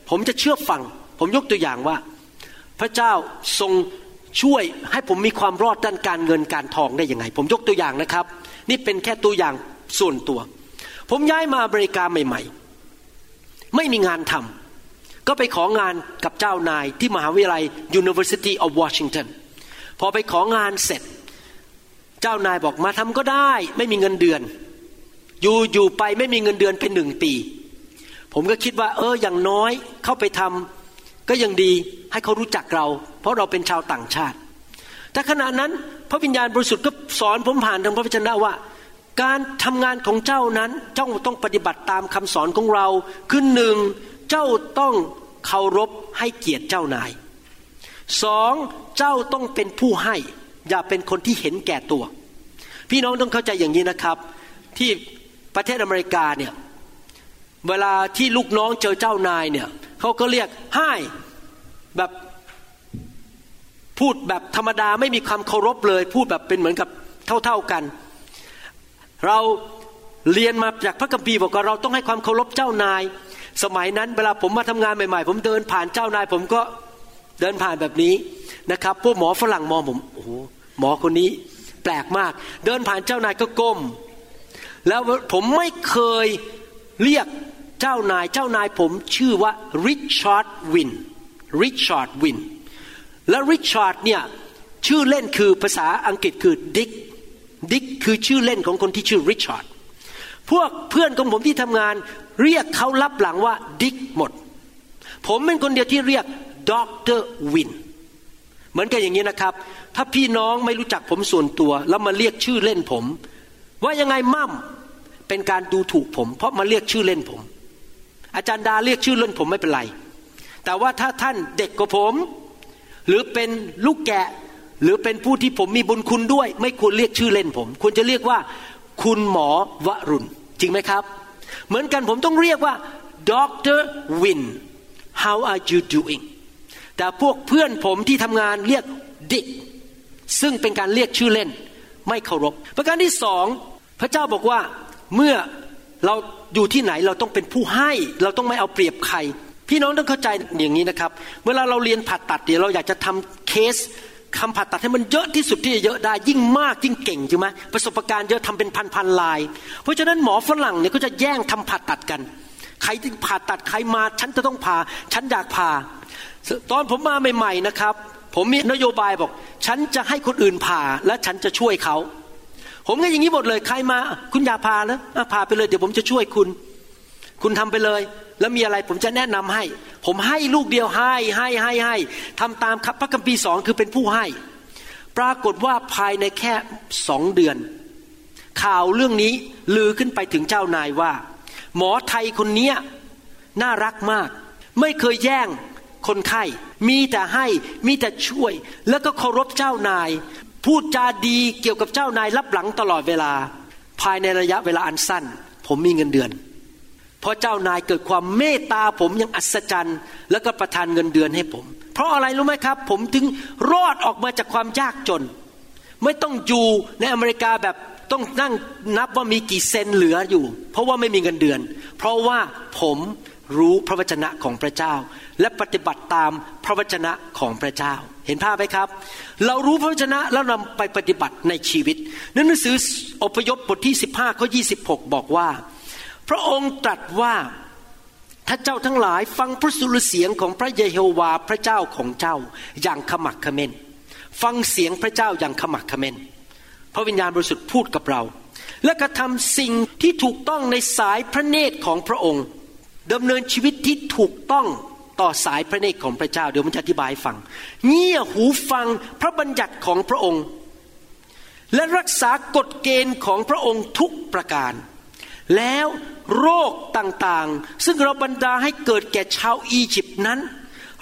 ผมจะเชื่อฟัง ผมยกตัวอย่างว่า พระเจ้าทรงช่วยให้ผมมีความรอดด้านการเงินการทองได้ยังไง ผมยกตัวอย่างนะครับ นี่เป็นแค่ตัวอย่างส่วนตัว ผมย้ายมาอเมริกาใหม่ ๆ ไม่มีงานทำก็ไปของานกับเจ้านายที่มหาวิทยาลัย University of Washington พอไปของานเสร็จ เจ้านายบอกมาทำก็ได้ ไม่มีเงินเดือน อยู่อยู่ไปไม่มีเงินเดือนเป็นหนึ่งปี ผมก็คิดว่า เอออย่างน้อยเข้าไปทำก็ยังดีให้เขารู้จักเรา เพราะเราเป็นชาวต่างชาติ แต่ขณะนั้นพระวิญญาณบริสุทธิ์ก็สอนผมผ่านทางพระวจนะว่า การทำงานของเจ้านั้นเจ้าต้องปฏิบัติตามคำสอนของเราคือหนึ่งเจ้าต้องเคารพให้เกียรติเจ้านายสองเจ้าต้องเป็นผู้ให้ อย่าเป็นคนที่เห็นแก่ตัว พี่น้องต้องเข้าใจอย่างนี้นะครับ ที่ประเทศอเมริกาเนี่ยเวลาที่ลูกน้องเจอเจ้านายเนี่ยเขาก็เรียกให้แบบพูดแบบธรรมดาไม่มีความเคารพเลย พูดแบบเป็นเหมือนกับเท่าๆกัน เราเรียนมาจากพระคัมภีร์บอกว่าเราต้องให้ความเคารพเจ้านาย สมัยนั้นเวลาผมมาทำงานใหม่ๆ ผมเดินผ่านเจ้านาย ผมก็เดินผ่านแบบนี้นะครับ พวกหมอฝรั่งมองผมโอ้โห หมอคนนี้แปลกมาก เดินผ่านเจ้านายก็ก้ม แล้วผมไม่เคยเรียกเจ้านายเจ้านายผมชื่อว่าริชาร์ดวินริชาร์ดวินและริชาร์ดเนี่ยชื่อเล่นคือภาษาอังกฤษคือดิกดิกคือชื่อเล่นของคนที่ชื่อริชาร์ดพวกเพื่อนของผมที่ทำงานเรียกเขาลับหลังว่าดิกหมด ผมเป็นคนเดียวที่เรียกด็อกเตอร์วิน เหมือนกันอย่างนี้นะครับ ถ้าพี่น้องไม่รู้จักผมส่วนตัว แล้วมาเรียกชื่อเล่นผม ว่ายังไงมั่งเป็นการดูถูกผม เพราะมาเรียกชื่อเล่นผม อาจารย์ดาเรียกชื่อเล่นผมไม่เป็นไร แต่ว่าถ้าท่านเด็กกว่าผม หรือเป็นลูกแกะ หรือเป็นผู้ที่ผมมีบุญคุณด้วย ไม่ควรเรียกชื่อเล่นผม ควรจะเรียกว่า คุณหมอวรุณ จริงไหมครับ เหมือนกันผมต้องเรียกว่า Dr. Win how are you doing แต่พวกเพื่อนผมที่ทำงานเรียกดิกซึ่งเป็นการเรียกชื่อเล่น ไม่เคารพ ประการที่สองพระเจ้าบอกว่าเมื่อเราอยู่ที่ไหนเราต้องเป็นผู้ให้เราต้องไม่เอาเปรียบใคร พี่น้องต้องเข้าใจอย่างนี้นะครับ เวลาเราเรียนผ่าตัดเดี๋ยวเราอยากจะทำเคสคำผ่าตัดให้มันเยอะที่สุดที่จะเยอะได้ ยิ่งมากยิ่งเก่งใช่ไหมประสบการณ์เยอะทำเป็นพันพันลาย เพราะฉะนั้นหมอฝรั่งเนี่ยก็จะแย่งทำผ่าตัดกัน ใครที่ผ่าตัดใครมา ฉันจะต้องผ่าฉันอยากผ่า ตอนผมมาใหม่ๆนะครับ ผมมีนโยบายบอก ฉันจะให้คนอื่นผ่าและฉันจะช่วยเขา ผมก็อย่างนี้หมดเลยใครมา คุณอยากผ่าแล้วผ่าไปเลยเดี๋ยวผมจะช่วยคุณ คุณทำไปเลย แล้วมีอะไรผมจะแนะนำให้ ผมให้ลูกเดียวให้ให้ให้ให้ทำตามพระคัมภีร์สองคือเป็นผู้ให้ ปรากฏว่าภายในแค่สองเดือน ข่าวเรื่องนี้ลือขึ้นไปถึงเจ้านายว่า หมอไทยคนเนี้ยน่ารักมาก ไม่เคยแย่ง คนไข้ มีแต่ให้มีแต่ช่วย แล้วก็เคารพเจ้านาย พูดจาดีเกี่ยวกับเจ้านายรับหลังตลอดเวลา ภายในระยะเวลาอันสั้น ผมมีเงินเดือน เพราะเจ้านายเกิดความเมตตาผมอย่างอัศจรรย์ แล้วก็ประทานเงินเดือนให้ผม เพราะอะไรรู้ไหมครับ ผมถึงรอดออกมาจากความยากจน ไม่ต้องอยู่ในอเมริกาแบบต้องนั่งนับว่ามีกี่เซนเหลืออยู่ เพราะว่าไม่มีเงินเดือน เพราะว่าผม รู้พระวจนะของพระเจ้า และปฏิบัติตามพระวจนะของพระเจ้า เห็นภาพไหมครับ เรารู้พระวจนะแล้วนำไปปฏิบัติในชีวิตนั้นหนังสืออพยพบทที่ 15ข้อ26บอกว่า พระองค์ตรัสว่าถ้าเจ้าทั้งหลายฟังพระสุรเสียงของพระเยโฮวาพระเจ้าของเจ้าอย่างขมักเขม้นฟังเสียงพระเจ้าอย่างขมักเขม้นพระวิญญาณบริสุทธิ์พูดกับเรา และกระทำสิ่งที่ถูกต้องในสายพระเนตรของพระองค์ ดำเนินชีวิตที่ถูกต้องต่อสายพระเนตรของพระเจ้าเดี๋ยวมันจะอธิบายฟังเงี่ยหูฟังพระบัญญัติของพระองค์ และรักษากฎเกณฑ์ของพระองค์ทุกประการ แล้วโรคต่างๆ ซึ่งเราบรรดาให้เกิดแก่ชาวอียิปต์นั้น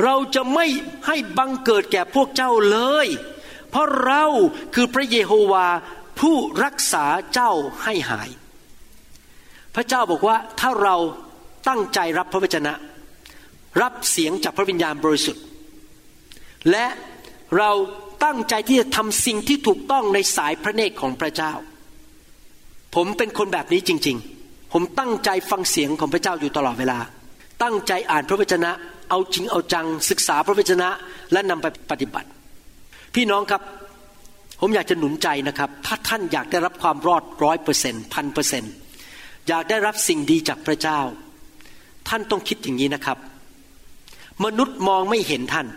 เราจะไม่ให้บังเกิดแก่พวกเจ้าเลย เพราะเราคือพระเยโฮวาผู้รักษาเจ้าให้หาย พระเจ้าบอกว่าถ้าเรา ตั้งใจรับพระวจนะ รับเสียงจากพระวิญญาณบริสุทธิ์ และเราตั้งใจที่จะทำสิ่งที่ถูกต้องในสายพระเนตรของพระเจ้า ผมเป็นคนแบบนี้จริง ๆ ผมตั้งใจฟังเสียงของพระเจ้าอยู่ตลอดเวลา ตั้งใจอ่านพระวจนะ เอาจริงเอาจัง ศึกษาพระวจนะและนำไปปฏิบัติ พี่น้องครับ ผมอยากจะหนุนใจนะครับ ถ้าท่านอยากได้รับความรอดร้อยเปอร์เซ็นต์พันเปอร์เซ็นต์อยากได้รับสิ่งดีจากพระเจ้า ท่านต้องคิดอย่างนี้นะครับ มนุษย์มองไม่เห็นท่าน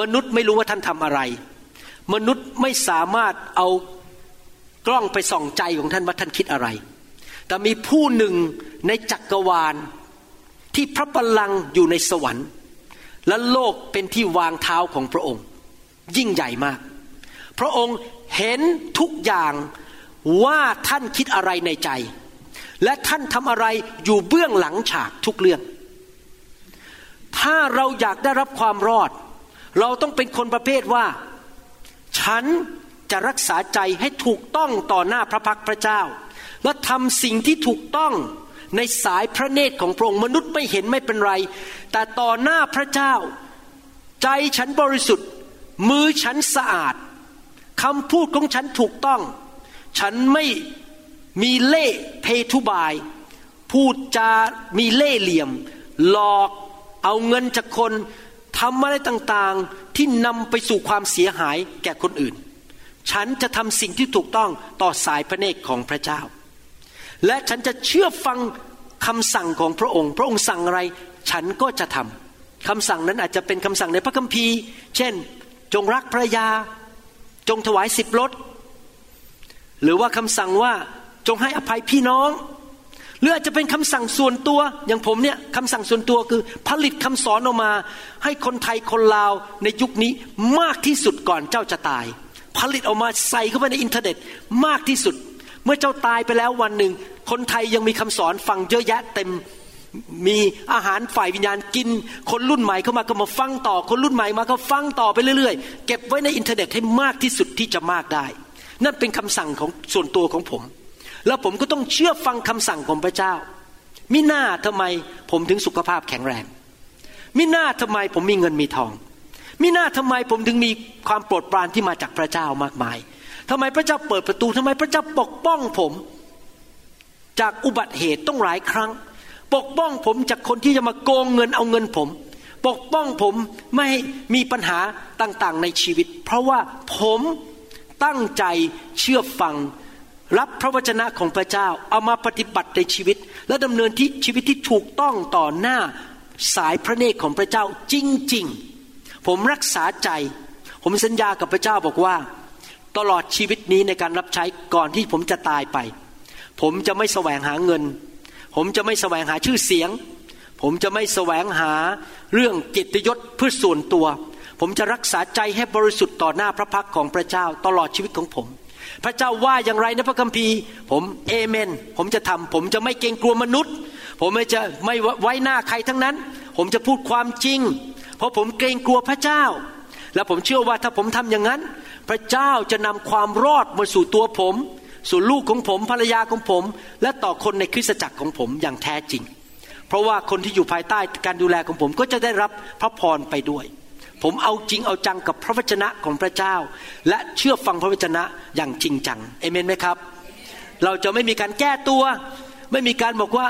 มนุษย์ไม่รู้ว่าท่านทำอะไร มนุษย์ไม่สามารถเอากล้องไปส่องใจของท่านว่าท่านคิดอะไร แต่มีผู้หนึ่งในจักรวาลที่พระบัลลังก์อยู่ในสวรรค์ และโลกเป็นที่วางเท้าของพระองค์ ยิ่งใหญ่มาก พระองค์เห็นทุกอย่างว่าท่านคิดอะไรในใจ และท่านทำอะไรอยู่เบื้องหลังฉากทุกเรื่อง ถ้าเราอยากได้รับความรอด เราต้องเป็นคนประเภทว่า ฉันจะรักษาใจให้ถูกต้องต่อหน้าพระพักพระเจ้า และทำสิ่งที่ถูกต้องในสายพระเนตรของพระองค์มนุษย์ไม่เห็นไม่เป็นไร แต่ต่อหน้าพระเจ้า ใจฉันบริสุทธิ์ มือฉันสะอาดคำพูดของฉันถูกต้อง ฉันไม่ มีเล่เพทุบาย พูดจามีเล่เหลี่ยม หลอกเอาเงินจากคนทำอะไรต่างๆที่นำไปสู่ความเสียหายแก่คนอื่น ฉันจะทำสิ่งที่ถูกต้องต่อสายพระเนตรของพระเจ้า และฉันจะเชื่อฟังคำสั่งของพระองค์ พระองค์สั่งอะไร ฉันก็จะทำคำสั่งนั้นอาจจะเป็นคำสั่งในพระคัมภีร์ เช่น จงรักภรรยา จงถวายสิบรถหรือว่าคำสั่งว่า จงให้อภัยพี่น้อง หรืออาจจะเป็นคำสั่งส่วนตัว อย่างผมเนี่ยคำสั่งส่วนตัวคือ ผลิตคำสอนออกมา ให้คนไทยคนลาวในยุคนี้มากที่สุดก่อนเจ้าจะตาย ผลิตออกมาใส่เข้าไปในอินเทอร์เน็ตมากที่สุด เมื่อเจ้าตายไปแล้ววันหนึ่ง คนไทยยังมีคำสอนฟังเยอะแยะเต็มมีอาหารฝ่ายวิญญาณกิน คนรุ่นใหม่เข้ามาก็มาฟังต่อ คนรุ่นใหม่มาก็ฟังต่อไปเรื่อยๆ เก็บไว้ในอินเทอร์เน็ตให้มากที่สุดที่จะมากได้ นั่นเป็นคำสั่งของส่วนตัวของผม แล้วผมก็ต้องเชื่อฟังคำสั่งของพระเจ้า มิหน้าทำไมผมถึงสุขภาพแข็งแรง มิหน้าทำไมผมมีเงินมีทอง มิหน้าทำไมผมถึงมีความโปรดปรานที่มาจากพระเจ้ามากมายทำไมพระเจ้าเปิดประตูทำไมพระเจ้าปกป้องผม จากอุบัติเหตุต้องหลายครั้ง ปกป้องผมจากคนที่จะมาโกงเงินเอาเงินผม ปกป้องผมไม่มีปัญหาต่างๆในชีวิต เพราะว่าผมตั้งใจเชื่อฟัง รับพระวจนะของพระเจ้าเอามาปฏิบัติในชีวิต และดำเนินที่ชีวิตที่ถูกต้องต่อหน้าสายพระเนตรของพระเจ้าจริง ๆ ผมรักษาใจ ผมสัญญากับพระเจ้าบอกว่า ตลอดชีวิตนี้ในการรับใช้ก่อนที่ผมจะตายไป ผมจะไม่แสวงหาเงิน ผมจะไม่แสวงหาชื่อเสียง ผมจะไม่แสวงหาเรื่องเกียรติยศเพื่อส่วนตัว ผมจะรักษาใจให้บริสุทธิ์ต่อหน้าพระพักของพระเจ้าตลอดชีวิตของผม พระเจ้าว่าอย่างไรในพระคัมภีร์ ผมเอเมน ผมจะทำผมจะไม่เกรงกลัวมนุษย์ ผมไม่จะไม่ไว้หน้าใครทั้งนั้น ผมจะพูดความจริง เพราะผมเกรงกลัวพระเจ้า และผมเชื่อว่าถ้าผมทำอย่างนั้น พระเจ้าจะนำความรอดมาสู่ตัวผม สู่ลูกของผมภรรยาของผม และต่อคนในคริสตจักรของผมอย่างแท้จริง เพราะว่าคนที่อยู่ภายใต้การดูแลของผมก็จะได้รับพระพรไปด้วย ผมเอาจริงเอาจังกับพระวจนะของพระเจ้า และเชื่อฟังพระวจนะอย่างจริงจังเอเมนไหมครับ เราจะไม่มีการแก้ตัว ไม่มีการบอกว่า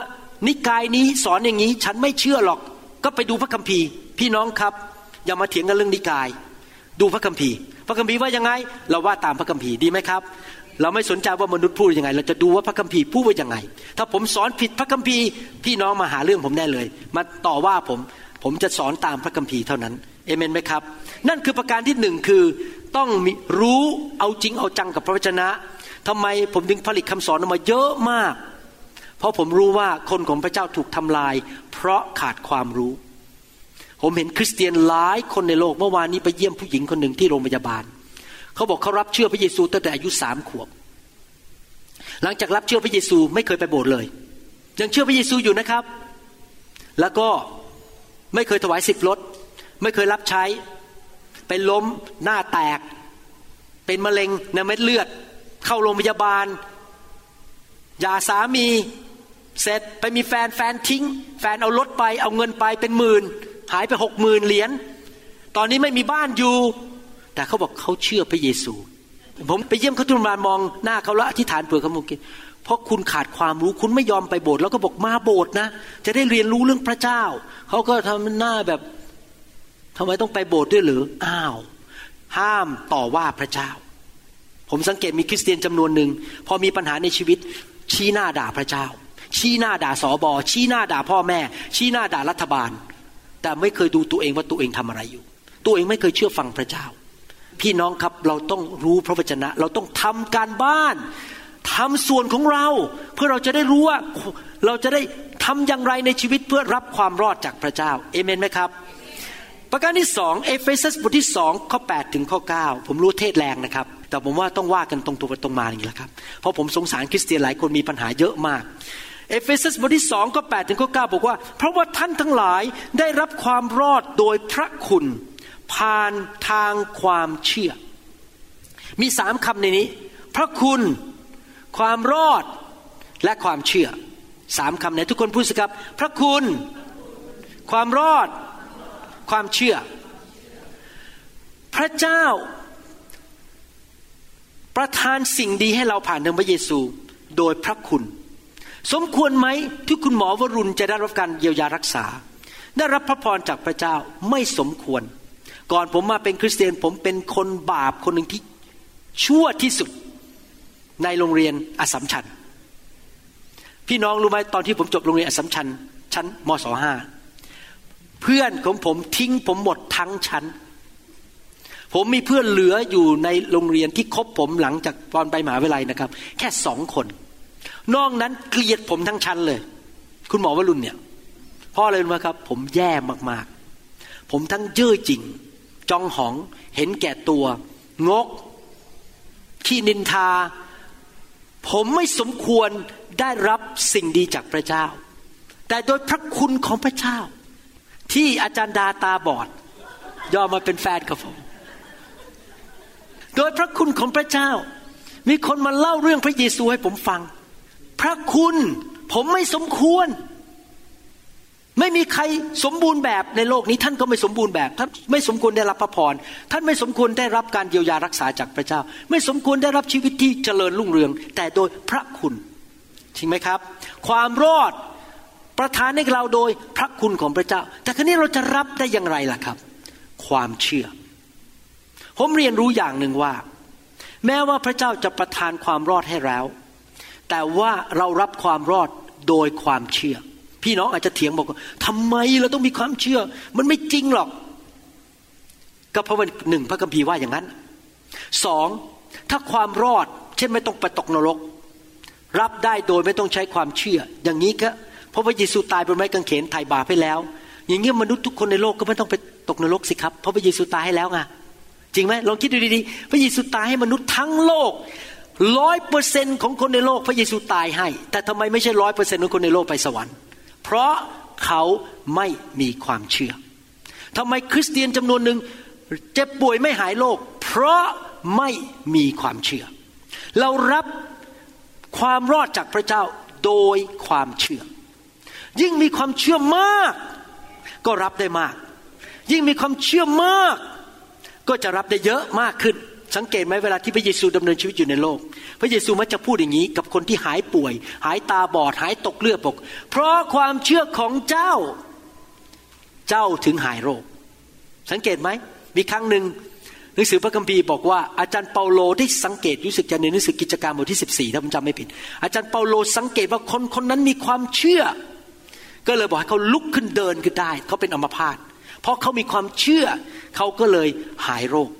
นิกายนี้สอนอย่างนี้ ฉันไม่เชื่อหรอก ก็ไปดูพระคัมภีร์ พี่น้องครับ อย่ามาเถียงกันเรื่องนิกาย ดูพระคัมภีร์ พระคัมภีร์ว่ายังไง เราว่าตามพระคัมภีร์ดีไหมครับ เราไม่สนใจว่ามนุษย์พูดยังไง เราจะดูว่าพระคัมภีร์พูดว่ายังไง ถ้าผมสอนผิดพระคัมภีร์ พี่น้องมาหาเรื่องผมได้เลย มาต่อว่าผมผมจะสอนตามพระคัมภีร์เท่านั้น เอเมนไหมครับ นั่นคือประการที่หนึ่งคือต้องมีรู้เอาจริงเอาจังกับพระวจนะทำไมผมถึงผลิตคำสอนออกมาเยอะมาก เพราะผมรู้ว่าคนของพระเจ้าถูกทำลาย เพราะขาดความรู้ ผมเห็นคริสเตียนหลายคนในโลกเมื่อวานนี้ไปเยี่ยมผู้หญิงคนหนึ่งที่โรงพยาบาล เขาบอกเขารับเชื่อพระเยซูตั้งแต่อายุสามขวบ หลังจากรับเชื่อพระเยซูไม่เคยไปโบสถ์เลย ยังเชื่อพระเยซูอยู่นะครับ แล้วก็ไม่เคยถวายสิบรถ ไม่เคยรับใช้ไปล้มหน้าแตก เป็นมะเร็งในเม็ดเลือด เข้าโรงพยาบาลหย่าสามีเสร็จไปมีแฟนแฟนทิ้ง แฟนเอารถไปเอาเงินไปเป็นหมื่น หายไปหกหมื่นเหรียญตอนนี้ไม่มีบ้านอยู่ แต่เขาบอกเขาเชื่อพระเยซู ผมไปเยี่ยมเขาทุกมามองหน้าเขาแล้วอธิษฐานเผื่อเขาเมื่อกี้เพราะคุณขาดความรู้คุณไม่ยอมไปโบสถ์แล้วก็บอกมาโบสถ์นะ จะได้เรียนรู้เรื่องพระเจ้า เขาก็ทำหน้าแบบ ทำไมต้องไปโบสถ์ด้วยหรืออ้าว ห้ามต่อว่าพระเจ้า ผมสังเกตมีคริสเตียนจำนวนหนึ่งพอมีปัญหาในชีวิต ชี้หน้าด่าพระเจ้า ชี้หน้าด่าสอบอชี้หน้าด่าพ่อแม่ ชี้หน้าด่ารัฐบาล แต่ไม่เคยดูตัวเองว่าตัวเองทำอะไรอยู่ ตัวเองไม่เคยเชื่อฟังพระเจ้า พี่น้องครับเราต้องรู้พระวจนะ เราต้องทำการบ้านทำส่วนของเราเพื่อเราจะได้รู้ว่าเราจะได้ทำอย่างไรในชีวิตเพื่อรับความรอดจากพระเจ้าเอเมนไหมครับ ประการที่สองเอเฟซัสบทที่สองข้อ8ถึงข้อ 9 ผมรู้เทศแรงนะครับ แต่ผมว่าต้องว่ากันตรงตัวตรงมาอย่างนี้แหละครับ เพราะผมสงสารคริสเตียนหลายคนมีปัญหาเยอะมาก เอเฟซัสบทที่สองข้อ8ถึงข้อ 9 บอกว่า เพราะว่าท่านทั้งหลายได้รับความรอดโดยพระคุณ ผ่านทางความเชื่อ มีสามคำในนี้ พระคุณ ความรอดและความเชื่อสามคำไหนทุกคนพูดสิครับ พระคุณ ความรอด ความเชื่อ พระเจ้าประทานสิ่งดีให้เราผ่านทางพระเยซู โดยพระคุณ สมควรไหมที่คุณหมอวรุณจะได้รับการเยียวยารักษา ได้รับพระพรจากพระเจ้าไม่สมควร ก่อนผมมาเป็นคริสเตียนผมเป็นคนบาปคนหนึ่งที่ชั่วที่สุดในโรงเรียนอสัมชัญพี่น้องรู้ไหมตอนที่ผมจบโรงเรียนอสัมชัญชั้นมศห้า เพื่อนของผมทิ้งผมหมดทั้งชั้น ผมมีเพื่อนเหลืออยู่ในโรงเรียนที่คบผมหลังจากตอนไปมหาวิทยาลัยนะครับ แค่สองคน นอกนั้นเกลียดผมทั้งชั้นเลย คุณหมอวรุณเนี่ยพราะอะไรรู้ไหมครับ ผมแย่มากๆ ผมทั้งเย่อจริง จองหอง เห็นแก่ตัว งก ขี้นินทา ผมไม่สมควรได้รับสิ่งดีจากพระเจ้า แต่โดยพระคุณของพระเจ้า ที่อาจารย์ดาตาบอด ยอมมาเป็นแฟนกับผม โดยพระคุณของพระเจ้า มีคนมาเล่าเรื่องพระเยซูให้ผมฟัง พระคุณผมไม่สมควร ไม่มีใครสมบูรณ์แบบในโลกนี้ ท่านก็ไม่สมบูรณ์แบบ ท่านไม่สมควรได้รับพระพร ท่านไม่สมควรได้รับการเยียวยารักษาจากพระเจ้า ไม่สมควรได้รับชีวิตที่เจริญรุ่งเรือง แต่โดยพระคุณจริงไหมครับ ความรอด ประทานให้เราโดยพระคุณของพระเจ้า แต่ครั้นี้เราจะรับได้อย่างไรล่ะครับ ความเชื่อ ผมเรียนรู้อย่างหนึ่งว่า แม้ว่าพระเจ้าจะประทานความรอดให้แล้ว แต่ว่าเรารับความรอดโดยความเชื่อ พี่น้องอาจจะเถียงบอกว่าทำไมเราต้องมีความเชื่อ มันไม่จริงหรอก ก็เพราะว่าหนึ่งพระคัมภีร์ว่าอย่างนั้นสองถ้าความรอด เช่นไม่ต้องไปตกนรก รับได้โดยไม่ต้องใช้ความเชื่อ อย่างนี้ก็ เพราะว่าเยซูตายบนไม้กางเขนไถ่บาปให้แล้ว อย่างนี้มนุษย์ทุกคนในโลกก็ไม่ต้องไปตกนรกสิครับ เพราะพระเยซูตายให้แล้วไงจริงไหมลองคิดดูดีๆพระเยซูตายให้มนุษย์ทั้งโลกร้อยเปอร์เซนของคนในโลกพระเยซูตายให้ แต่ทำไมไม่ใช่ร้อยเปอร์เซนของคนในโลกไปสวรรค์ เพราะเขาไม่มีความเชื่อทำไมคริสเตียนจำนวนหนึ่งเจ็บป่วยไม่หายโรคเพราะไม่มีความเชื่อ เรารับความรอดจากพระเจ้าโดยความเชื่อ ยิ่งมีความเชื่อมาก ก็รับได้มาก ยิ่งมีความเชื่อมาก ก็จะรับได้เยอะมากขึ้น สังเกตไหมเวลาที่พระเยซูดำเนินชีวิตอยู่ในโลก พระเยซูมักจะพูดอย่างนี้กับคนที่หายป่วย หายตาบอดหายตกเลือดปกเพราะความเชื่อของเจ้า เจ้าถึงหายโรค สังเกตไหมมีครั้งหนึ่งหนังสือพระคัมภีร์บอกว่าอาจารย์เปาโลได้สังเกตรู้สึกจะในหนังสือกิจการบทที่ 14 ถ้าผมจำไม่ผิด อาจารย์เปาโลสังเกตว่าคนคนนั้นมีความเชื่อ ก็เลยบอกให้เขาลุกขึ้นเดินขึ้นได้ เขาเป็นอัมพาตเพราะเขามีความเชื่อเขาก็เลยหายโรค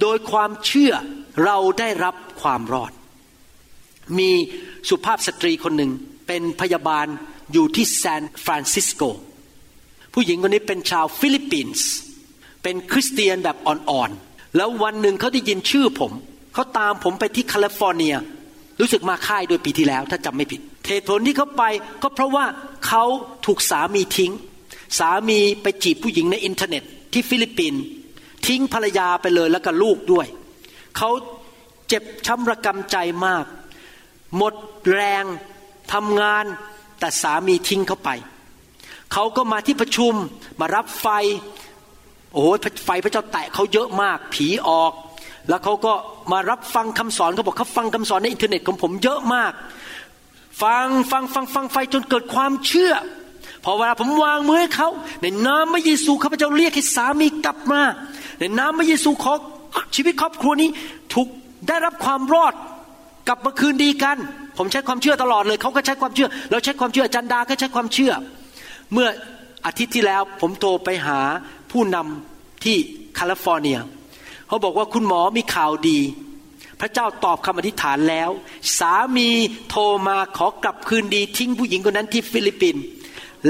โดยความเชื่อเราได้รับความรอด มีสุภาพสตรีคนหนึ่งเป็นพยาบาลอยู่ที่ซานฟรานซิสโก ผู้หญิงคนนี้เป็นชาวฟิลิปปินส์เป็นคริสเตียนแบบอ่อนๆ แล้ววันหนึ่งเขาได้ยินชื่อผม เขาตามผมไปที่แคลิฟอร์เนีย รู้สึกมาค่ายโดยปีที่แล้วถ้าจำไม่ผิด เหตุผลที่เขาไปก็เพราะว่าเขาถูกสามีทิ้ง สามีไปจีบผู้หญิงในอินเทอร์เน็ต ที่ฟิลิปปินส์ทิ้งภรรยาไปเลยแล้วก็ลูกด้วย เขาเจ็บช้ำระกำใจมาก หมดแรงทำงานแต่สามีทิ้งเขาไป เขาก็มาที่ประชุมมารับไฟ โอ้โหไฟพระเจ้าแตะเขาเยอะมาก ผีออก แล้วเขาก็มารับฟังคำสอนเขาบอกเขาฟังคำสอนในอินเทอร์เน็ตของผมเยอะมาก ฟังฟังฟังฟังไฟจนเกิดความเชื่อ พอเวลาผมวางมือให้เขา ในนามพระเยซูข้าพเจ้าเรียกให้สามีกลับมา ในนามพระเยซูขอชีวิตครอบครัวนี้ถูกได้รับความรอดกลับมาคืนดีกัน ผมใช้ความเชื่อตลอดเลยเขาก็ใช้ความเชื่อ เราใช้ความเชื่อจันดาก็ใช้ความเชื่อ เมื่ออาทิตย์ที่แล้วผมโทรไปหาผู้นำที่แคลิฟอร์เนีย เขาบอกว่าคุณหมอมีข่าวดี พระเจ้าตอบคำอธิษฐานแล้ว สามีโทรมาขอกลับคืนดี ทิ้งผู้หญิงคนนั้นที่ฟิลิปปินส์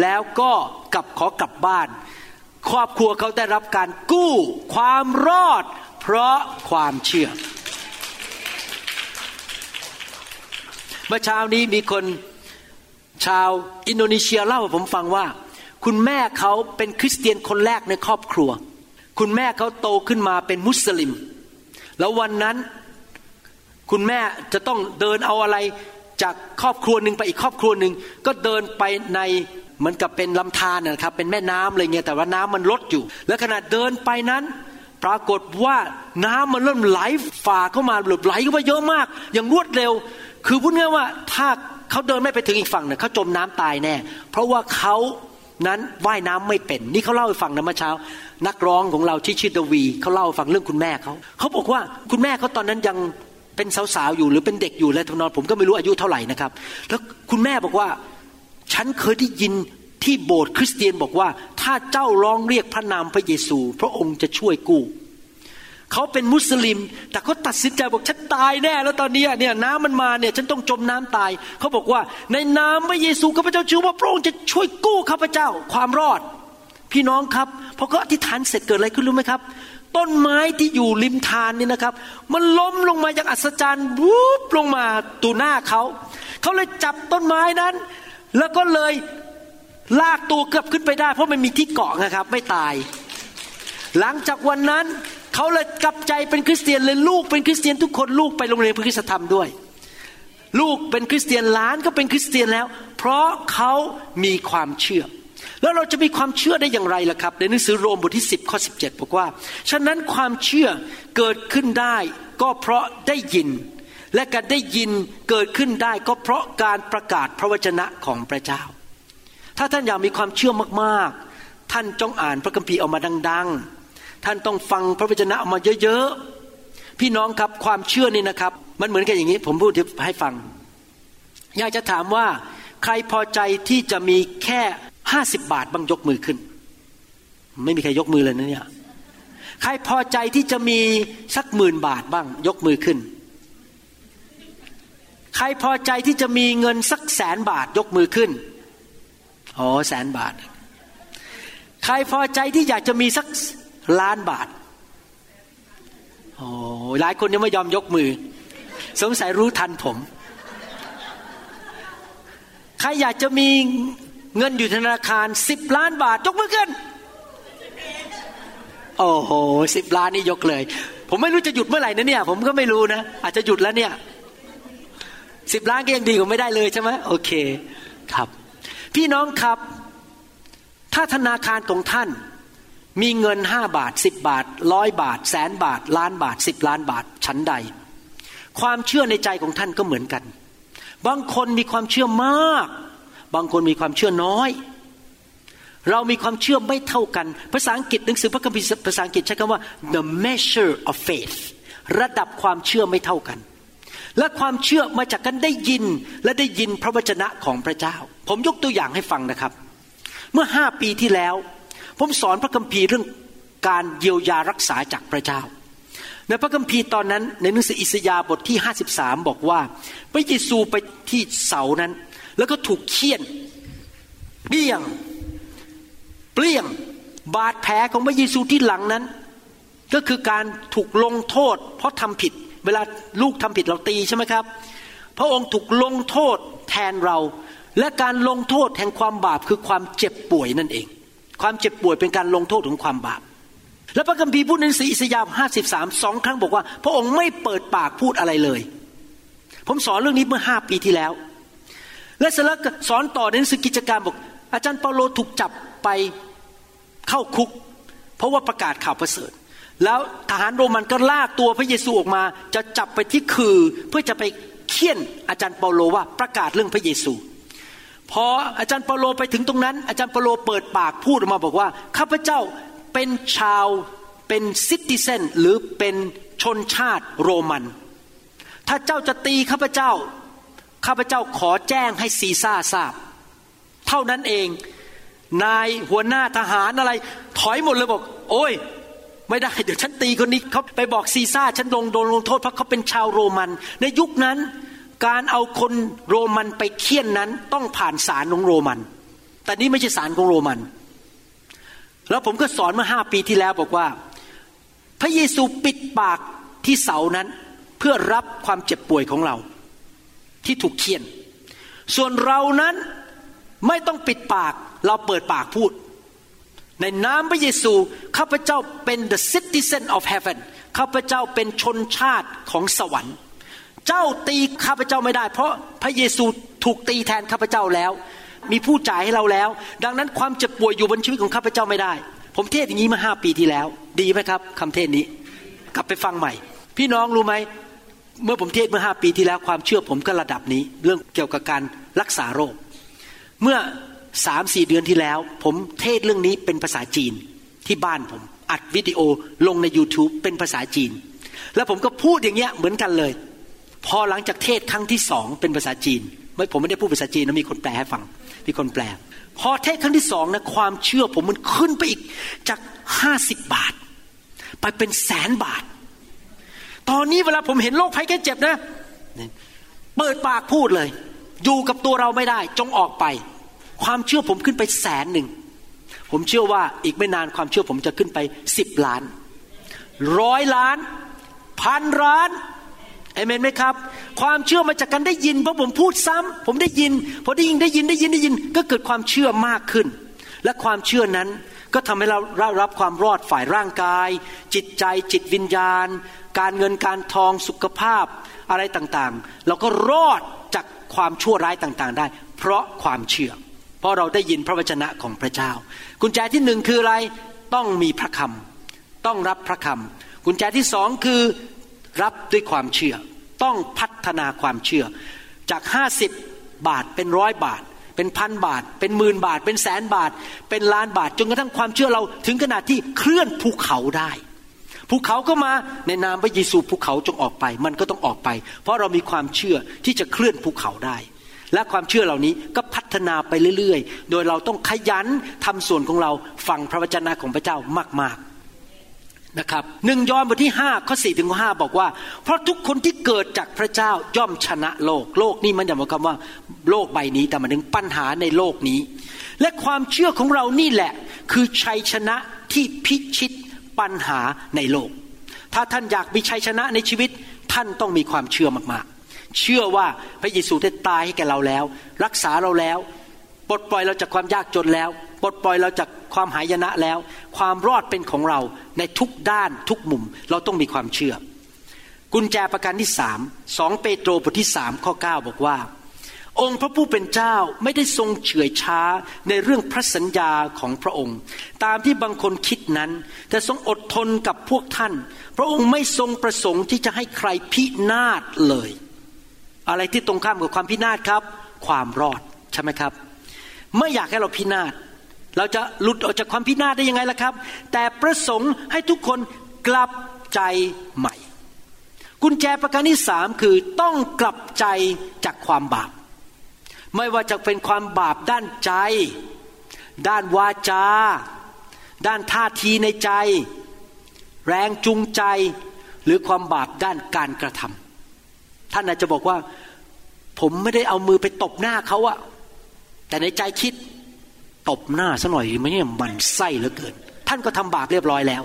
แล้วก็กลับขอกลับบ้าน ครอบครัวเขาได้รับการกู้ความรอด เพราะความเชื่อ เมื่อเช้านี้มีคนชาวอินโดนีเซียเล่าให้ผมฟังว่า คุณแม่เขาเป็นคริสเตียนคนแรกในครอบครัว คุณแม่เขาโตขึ้นมาเป็นมุสลิม แล้ววันนั้น คุณแม่จะต้องเดินเอาอะไรจากครอบครัวหนึ่งไปอีกครอบครัวหนึ่งก็เดินไปในเหมือนกับเป็นลำธารนะครับ เป็นแม่น้ำอะไรเงี้ยแต่ว่าน้ำมันลดอยู่ แล้วขณะเดินไปนั้น ปรากฏว่าน้ำมันเริ่มไหลฝ่าเข้ามาไหลเข้ามาเยอะมาก อย่างรวดเร็ว คือพูดง่ายว่าถ้าเขาเดินไม่ไปถึงอีกฝั่งเนี่ยเขาจมน้ำตายแน่ เพราะว่าเขานั้นว่ายน้ำไม่เป็น นี่เขาเล่าให้ฟังนะเมื่อเช้า นักร้องของเราที่ชื่อดวีเขาเล่าให้ฟังเรื่องคุณแม่เขาเขาบอกว่าคุณแม่เขาตอนนั้นยัง เป็นสาวๆอยู่หรือเป็นเด็กอยู่แล้วทนอนผมก็ไม่รู้อายุเท่าไหร่นะครับ แล้วคุณแม่บอกว่า ฉันเคยได้ยินที่โบสถ์คริสเตียนบอกว่า ถ้าเจ้าร้องเรียกพระนามพระเยซู พระองค์จะช่วยกู้เขาเป็นมุสลิม แต่เขาตัดสินใจบอกฉันตายแน่ แล้วตอนนี้เนี่ยน้ำมันมาเนี่ยฉันต้องจมน้ำตายเขาบอกว่า ในนามพระเยซูข้าพเจ้าเชื่อว่าพระองค์จะช่วยกู้ข้าพเจ้าความรอด พี่น้องครับพอเขาอธิษฐานเสร็จเกิดอะไรขึ้นรู้ไหมครับ ต้นไม้ที่อยู่ริมทานนี่นะครับ มันล้มลงมาอย่างอัศจรรย์วูบลงมาตูหน้าเขา เขาเลยจับต้นไม้นั้น แล้วก็เลยลากตัวเกือบขึ้นไปได้ เพราะมันมีที่เกาะนะครับ ไม่ตาย หลังจากวันนั้นเขาเลยกลับใจเป็นคริสเตียนเลยลูกเป็นคริสเตียนทุกคนลูกไปโรงเรียนพระคุณธรรมด้วย ลูกเป็นคริสเตียนหลานก็เป็นคริสเตียนแล้ว เพราะเขามีความเชื่อ แล้วเราจะมีความเชื่อได้อย่างไรล่ะครับ ในหนังสือโรมบทที่ 10 ข้อ 17 บอกว่า ฉะนั้นความเชื่อเกิดขึ้นได้ ก็เพราะได้ยิน และการได้ยินเกิดขึ้นได้ ก็เพราะการประกาศพระวจนะของพระเจ้า ถ้าท่านอยากมีความเชื่อมากๆ ท่านจงอ่านพระคัมภีร์ออกมาดัง ๆ ท่านต้องฟังพระวจนะออกมาเยอะๆ พี่น้องครับความเชื่อนี่นะครับ มันเหมือนกันอย่างนี้ ผมพูดให้ฟัง อยากจะถามว่าใครพอใจที่จะมีแค่ ห้าสิบบาทบ้างยกมือขึ้น ไม่มีใครยกมือเลยนะเนี่ยใครพอใจที่จะมีสักหมื่นบาทบ้าง ยกมือขึ้น ใครพอใจที่จะมีเงินสักแสนบาทยกมือขึ้นอ๋อแสนบาท ใครพอใจที่อยากจะมีสักล้านบาทโอ้หลายคนยังไม่ยอมยกมือ สงสัยรู้ทันผม ใครอยากจะมี เงินอยู่ธนาคารสิบล้านบาทยกมือขึ้นโอ้โหสิบล้านนี่ยกเลย ผมไม่รู้จะหยุดเมื่อไหร่นะเนี่ย ผมก็ไม่รู้นะอาจจะหยุดแล้วเนี่ยสิบล้านก็ยังดีกว่าไม่ได้เลยใช่ไหมโอเคครับ พี่น้องครับ ถ้าธนาคารของท่าน มีเงินห้าบาทสิบบาทร้อยบาท แสนบาท ล้านบาทสิบล้านบาทชั้นใด ความเชื่อในใจของท่านก็เหมือนกัน บางคนมีความเชื่อมาก บางคนมีความเชื่อน้อย เรามีความเชื่อไม่เท่ากัน ภาษาอังกฤษหนังสือพระคัมภีร์ภาษาอังกฤษใช้คำว่า the measure of faith ระดับความเชื่อไม่เท่ากัน และความเชื่อมาจากการได้ยินและได้ยินพระวจนะของพระเจ้า ผมยกตัวอย่างให้ฟังนะครับ เมื่อห้าปีที่แล้ว ผมสอนพระคัมภีร์เรื่องการเยียวยารักษาจากพระเจ้า ในพระคัมภีร์ตอนนั้นในหนังสืออิสยาห์บทที่ 53 บอกว่า พระเยซูไปที่เสานั้น แล้วก็ถูกเคี่ยนเบี้ยงเปลี่ยงบาดแผลของพระเยซูที่หลังนั้น ก็คือการถูกลงโทษ เพราะทำผิด เวลาลูกทำผิดเราตีใช่ไหมครับ พระองค์ถูกลงโทษแทนเรา และการลงโทษแห่งความบาปคือความเจ็บป่วยนั่นเอง ความเจ็บป่วยเป็นการลงโทษของความบาป และพระคัมภีร์พูดในสีอิสยาห์ห้าสิบสามสองครั้งบอกว่า พระองค์ไม่เปิดปากพูดอะไรเลย ผมสอนเรื่องนี้เมื่อห้าปีที่แล้ว และเสร็จแล้วสอนต่อในหนังสือกิจการบอกอาจารย์เปาโลถูกจับไปเข้าคุก เพราะว่าประกาศข่าวประเสริฐ แล้วทหารโรมันก็ลากตัวพระเยซูออกมา จะจับไปที่คือเพื่อจะไปเคี่ยนอาจารย์เปาโลว่าประกาศเรื่องพระเยซูพออาจารย์เปาโลไปถึงตรงนั้น อาจารย์เปาโลเปิดปากพูดออกมาบอกว่าข้าพเจ้าเป็นชาวเป็นซิติเซนหรือเป็นชนชาติโรมัน ถ้าเจ้าจะตีข้าพเจ้า ข้าพเจ้าขอแจ้งให้ซีซ่าทราบ เท่านั้นเอง นายหัวหน้าทหารอะไร ถอยหมดเลยบอก โอ้ย ไม่ได้ เดี๋ยวฉันตีคนนี้เขาไปบอกซีซ่า ฉันลงโดนลงโทษเพราะเขาเป็นชาวโรมัน ในยุคนั้น การเอาคนโรมันไปเคี่ยนนั้นต้องผ่านศาลของโรมัน แต่นี่ไม่ใช่ศาลของโรมัน แล้วผมก็สอนเมื่อห้าปีที่แล้วบอกว่า พระเยซูปิดปากที่เสานั้นเพื่อรับความเจ็บป่วยของเรา ที่ถูกเคี่ยน ส่วนเรานั้นไม่ต้องปิดปากเราเปิดปากพูด ในนามพระเยซูข้าพเจ้าเป็น the citizen of heaven ข้าพเจ้าเป็นชนชาติของสวรรค์ เจ้าตีข้าพเจ้าไม่ได้ เพราะพระเยซูถูกตีแทนข้าพเจ้าแล้ว มีผู้จ่ายให้เราแล้ว ดังนั้นความเจ็บป่วยอยู่บนชีวิตของข้าพเจ้าไม่ได้ ผมเทศอย่างนี้มาห้าปีที่แล้ว ดีไหมครับคำเทศนี้ กลับไปฟังใหม่ พี่น้องรู้ไหม เมื่อผมเทศเมื่อห้าปีที่แล้วความเชื่อผมก็ระดับนี้ เรื่องเกี่ยวกับการรักษาโรค เมื่อสามสี่เดือนที่แล้ว ผมเทศเรื่องนี้เป็นภาษาจีนที่บ้านผม อัดวิดีโอลงใน YouTube เป็นภาษาจีน แล้วผมก็พูดอย่างเงี้ยเหมือนกันเลย พอหลังจากเทศครั้งที่สองเป็นภาษาจีนไม่ผมไม่ได้พูดภาษาจีนนะมีคนแปลให้ฟังมีคนแปล พอเทศครั้งที่สองนะความเชื่อผมมันขึ้นไปอีกจากห้าสิบบาท ไปเป็นแสนบาท ตอนนี้เวลาผมเห็นโรคภัยแค่เจ็บนะ เปิดปากพูดเลย อยู่กับตัวเราไม่ได้ จงออกไป ความเชื่อผมขึ้นไปแสนหนึ่ง ผมเชื่อว่าอีกไม่นานความเชื่อผมจะขึ้นไปสิบล้านร้อยล้านพันล้านเอเมนไหมครับ ความเชื่อมาจากการได้ยินเพราะผมพูดซ้ำผมได้ยินพอได้ยินได้ยินได้ยินได้ยิน ก็เกิดความเชื่อมากขึ้น และความเชื่อนั้นก็ทำให้เราเรารับความรอดฝ่ายร่างกาย จิตใจจิตวิญญาณ การเงินการทองสุขภาพอะไรต่างๆ เราก็รอดจากความชั่วร้ายต่างๆ ได้ เพราะความเชื่อ เพราะเราได้ยินพระวจนะของพระเจ้า กุญแจที่หนึ่งคืออะไรต้องมีพระคำต้องรับพระคำกุญแจที่สองคือรับด้วยความเชื่อ ต้องพัฒนาความเชื่อ จากห้าสิบบาทเป็นร้อยบาท เป็นพันบาท เป็นหมื่นบาท เป็นแสนบาท เป็นล้านบาท จนกระทั่งความเชื่อเราถึงขนาดที่เคลื่อนภูเขาได้ภูเขาก็มาในนามพระเยซูภูเขาจงออกไป มันก็ต้องออกไป เพราะเรามีความเชื่อที่จะเคลื่อนภูเขาได้ และความเชื่อเหล่านี้ก็พัฒนาไปเรื่อยๆ โดยเราต้องขยันทำส่วนของเราฟังพระวจนะของพระเจ้ามากๆ นะครับหนึ่งยอห์นบทที่ห้าข้อสี่ถึงห้าบอกว่า เพราะทุกคนที่เกิดจากพระเจ้าย่อมชนะโลก โลกนี้มันจะหมายความว่าโลกใบนี้แต่มายถึงปัญหาในโลกนี้ และความเชื่อของเรานี่แหละ คือชัยชนะที่พิชิตปัญหาในโลก ถ้าท่านอยากมีชัยชนะในชีวิตท่านต้องมีความเชื่อมากๆ เชื่อว่าพระเยซูได้ตายให้แก่เราแล้ว รักษาเราแล้วปลดปล่อยเราจากความยากจนแล้ว ปลดปล่อยเราจากความหายนะแล้ว ความรอดเป็นของเราในทุกด้านทุกมุม เราต้องมีความเชื่อ กุญแจประการที่สามสองเปโตรบทที่สามข้อเก้าบอกว่า องค์พระผู้เป็นเจ้าไม่ได้ทรงเฉื่อยช้าในเรื่องพระสัญญาของพระองค์ ตามที่บางคนคิดนั้น แต่ทรงอดทนกับพวกท่าน พระองค์ไม่ทรงประสงค์ที่จะให้ใครพินาศเลย อะไรที่ตรงข้ามกับความพินาศครับ ความรอดใช่ไหมครับ ไม่อยากให้เราพินาศ เราจะหลุดออกจากความพินาศได้ยังไงล่ะครับ แต่ประสงค์ให้ทุกคนกลับใจใหม่ กุญแจประการที่สามคือต้องกลับใจจากความบาป ไม่ว่าจะเป็นความบาปด้านใจ ด้านวาจา ด้านท่าทีในใจ แรงจูงใจ หรือความบาปด้านการกระทำท่านอาจจะบอกว่า ผมไม่ได้เอามือไปตบหน้าเขาอะแต่ในใจคิด ตบหน้าซะหน่อยไม่เนี่ยมันไส้เหลือเกิน ท่านก็ทำบาปเรียบร้อยแล้ว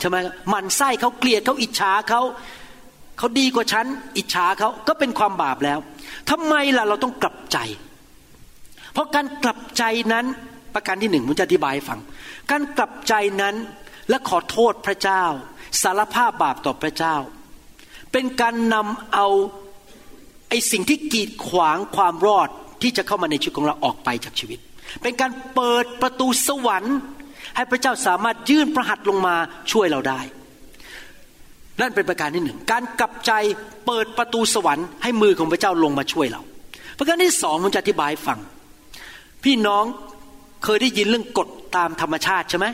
ใช่ไหมมันไส้เขาเกลียดเขาอิจฉาเขาเขาดีกว่าฉันอิจฉาเขาก็เป็นความบาปแล้วทำไมล่ะเราต้องกลับใจ เพราะการกลับใจนั้นประการที่หนึ่งผมจะอธิบายฟัง การกลับใจนั้นและขอโทษพระเจ้า สารภาพบาปต่อพระเจ้า เป็นการนำเอาไอ้สิ่งที่กีดขวางความรอดที่จะเข้ามาในชีวิตของเราออกไปจากชีวิต เป็นการเปิดประตูสวรรค์ ให้พระเจ้าสามารถยื่นพระหัตถ์ลงมาช่วยเราได้ นั่นเป็นประการที่หนึ่ง การกลับใจเปิดประตูสวรรค์ให้มือของพระเจ้าลงมาช่วยเรา ประการที่สองผมจะอธิบายฟัง พี่น้องเคยได้ยินเรื่องกฎตามธรรมชาติใช่ไหม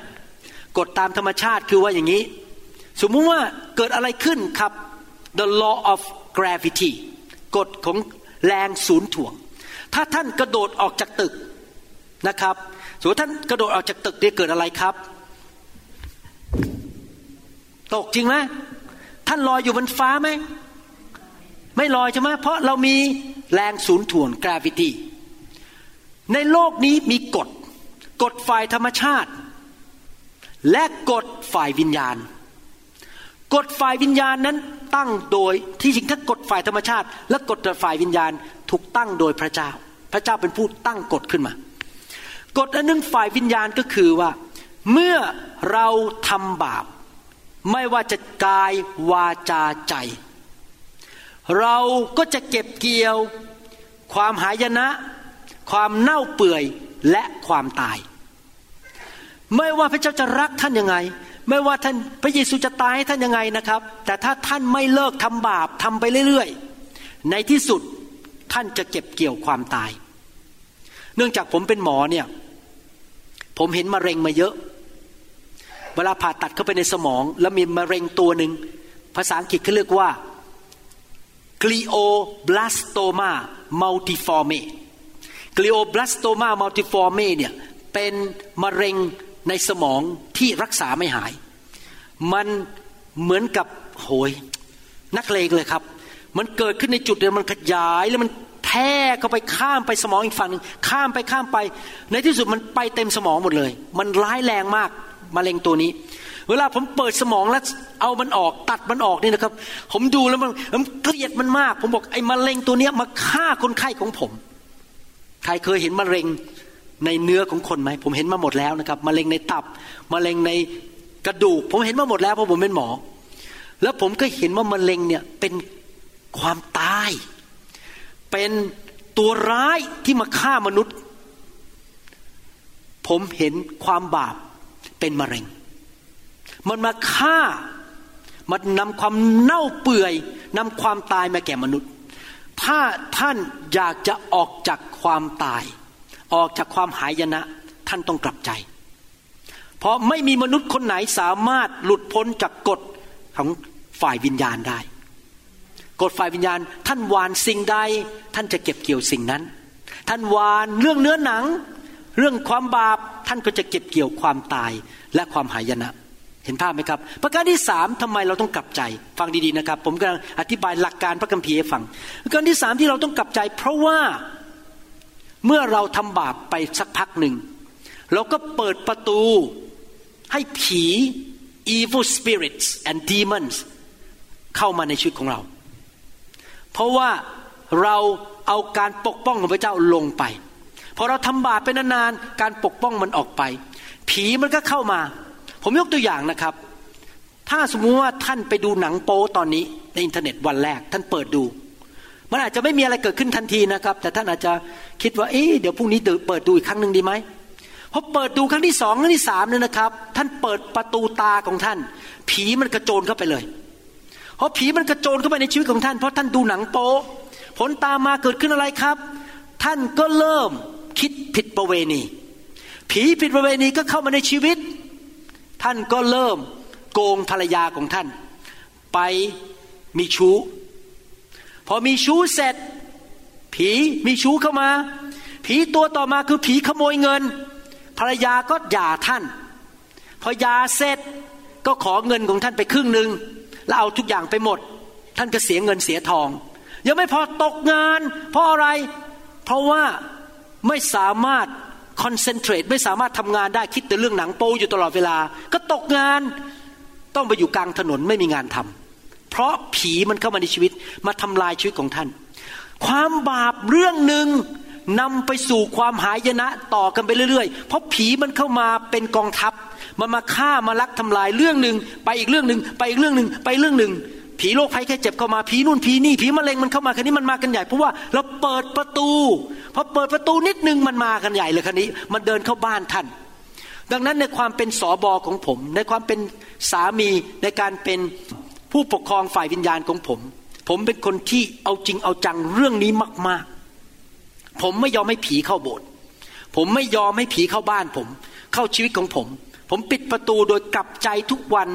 กฎตามธรรมชาติคือว่าอย่างนี้ สมมุติว่าเกิดอะไรขึ้นครับ the law of gravity กฎของแรงศูนย์ถ่วง ถ้าท่านกระโดดออกจากตึก นะครับสมมติท่านกระโดดออกจากตึกเนี่ยเกิดอะไรครับ ตกจริงไหมท่านลอยอยู่บนฟ้าไหมไม่ลอยใช่ไหมเพราะเรามีแรงศูนย์ถ่วง gravity ในโลกนี้มีกฎ กฎฝ่ายธรรมชาติ และกฎฝ่ายวิญญาณ กฎฝ่ายวิญญาณนั้นตั้งโดยที่จริงถ้ากฎฝ่ายธรรมชาติ และกฎฝ่ายวิญญาณถูกตั้งโดยพระเจ้า พระเจ้าเป็นผู้ตั้งกฎขึ้นมา กฎอันหนึงฝ่ายวิญญาณก็คือว่า เมื่อเราทำบาป ไม่ว่าจะกายวาจาใจ เราก็จะเก็บเกี่ยว ความหายนะ ความเน่าเปื่อยและความตาย ไม่ว่าพระเจ้าจะรักท่านยังไง ไม่ว่าท่านพระเยซูจะตายให้ท่านยังไงนะครับ แต่ถ้าท่านไม่เลิกทำบาปทำไปเรื่อยๆ ในที่สุดท่านจะเก็บเกี่ยวความตาย เนื่องจากผมเป็นหมอเนี่ย ผมเห็นมะเร็งมาเยอะ เวลาผ่าตัดเข้าไปในสมอง แล้วมีมะเร็งตัวหนึ่ง ภาษาอังกฤษเขาเรียกว่า glioblastoma multiforme glioblastoma multiforme เนี่ยเป็นมะเร็งในสมองที่รักษาไม่หาย มันเหมือนกับโหยนักเลงเลยครับ มันเกิดขึ้นในจุดเดียวมันขยายแล้วมัน แพร่เข้าไปข้ามไปสมองอีกฝั่งหนึ่งข้ามไปข้ามไป ในที่สุดมันไปเต็มสมองหมดเลย มันร้ายแรงมากมะเร็งตัวนี้ เวลาผมเปิดสมองแล้วเอามันออกตัดมันออกนี่นะครับ ผมดูแล้วมันผมเกลียดมันมาก ผมบอกไอ้มะเร็งตัวเนี้ยมาฆ่าคนไข้ของผม ใครเคยเห็นมะเร็งในเนื้อของคนไหมผมเห็นมาหมดแล้วนะครับมะเร็งในตับมะเร็งในกระดูก ผมเห็นมาหมดแล้วเพราะผมเป็นหมอ แล้วผมก็เห็นว่ามะเร็งเนี่ยเป็นความตาย เป็นตัวร้ายที่มาฆ่ามนุษย์ ผมเห็นความบาปเป็นมะเร็ง มันมาฆ่า มันนำความเน่าเปื่อยนำความตายมาแก่มนุษย์ ถ้าท่านอยากจะออกจากความตาย ออกจากความหายนะ ท่านต้องกลับใจ เพราะไม่มีมนุษย์คนไหนสามารถหลุดพ้นจากกฎของฝ่ายวิญญาณได้ กฎฝ่ายวิญญาณ ท่านวานสิ่งใด ท่านจะเก็บเกี่ยวสิ่งนั้น ท่านวานเรื่องเนื้อหนัง เรื่องความบาปท่านก็จะเก็บเกี่ยวความตายและความหายนะเห็นภาพไหมครับ ประการที่สามทำไมเราต้องกลับใจ ฟังดีๆนะครับ ผมกำลังอธิบายหลักการพระคัมภีร์ให้ฟังประการที่สามที่เราต้องกลับใจ เพราะว่าเมื่อเราทำบาปไปสักพักหนึ่ง เราก็เปิดประตูให้ผี evil spirits and demons เข้ามาในชีวิตของเรา เพราะว่าเราเอาการปกป้องของพระเจ้าลงไป พอเราทำบาปไปนานๆการปกป้องมันออกไป ผีมันก็เข้ามา ผมยกตัวอย่างนะครับ ถ้าสมมุติว่าท่านไปดูหนังโป๊ตอนนี้ในอินเทอร์เน็ตวันแรก ท่านเปิดดู มันอาจจะไม่มีอะไรเกิดขึ้นทันทีนะครับ แต่ท่านอาจจะคิดว่าเอ๊ะเดี๋ยวพรุ่งนี้เปิดดูอีกครั้งหนึ่งดีไหมพอเปิดดูครั้งที่สองครั้งที่สามเนี่ยนะครับ ท่านเปิดประตูตาของท่าน ผีมันกระโจนเข้าไปเลย เพราะผีมันกระโจนเข้าไปในชีวิตของท่าน เพราะท่านดูหนังโป๊ผลตามมาเกิดขึ้นอะไรครับ ท่านก็เริ่มคิดผิดประเวณี ผีผิดประเวณีก็เข้ามาในชีวิต ท่านก็เริ่มโกงภรรยาของท่าน ไปมีชู้ พอมีชู้เสร็จ ผีมีชู้เข้ามา ผีตัวต่อมาคือผีขโมยเงิน ภรรยาก็หย่าท่าน พอหย่าเสร็จก็ขอเงินของท่านไปครึ่งหนึ่ง แล้วเอาทุกอย่างไปหมด ท่านก็เสียเงินเสียทอง ยังไม่พอตกงาน เพราะอะไร เพราะว่าไม่สามารถคอนเซนเทรตไม่สามารถทำงานได้คิดแต่เรื่องหนังโปอยู่ตลอดเวลา ก็ตกงานต้องไปอยู่กลางถนนไม่มีงานทำเพราะผีมันเข้ามาในชีวิตมาทำลายชีวิตของท่าน ความบาปเรื่องหนึ่ง นำไปสู่ความหายนะต่อกันไปเรื่อยๆ เพราะผีมันเข้ามาเป็นกองทัพ มันมาฆ่ามาลักทำลายเรื่องหนึ่งไปอีกเรื่องหนึ่งไปอีกเรื่องหนึ่งไปเรื่องหนึ่งผีโรคภัยแค่เจ็บเข้ามาผีนู่นผีนี่ผีมะเร็งมันเข้ามาคันนี้มันมากันใหญ่เพราะว่าเราเปิดประตูพอเปิดประตูนิดนึงมันมากันใหญ่เลยคันนี้ มันเดินเข้าบ้านท่าน ดังนั้นในความเป็นสอบอของผม ในความเป็นสามีในการเป็นผู้ปกครองฝ่ายวิญญาณของผม ผมเป็นคนที่เอาจริงเอาจังเรื่องนี้มากๆ ผมไม่ยอมให้ผีเข้าโบสถ์ผมไม่ยอมให้ผีเข้าบ้านผม เข้าชีวิตของผม ผมปิดประตูโดยกลับใจทุกวัน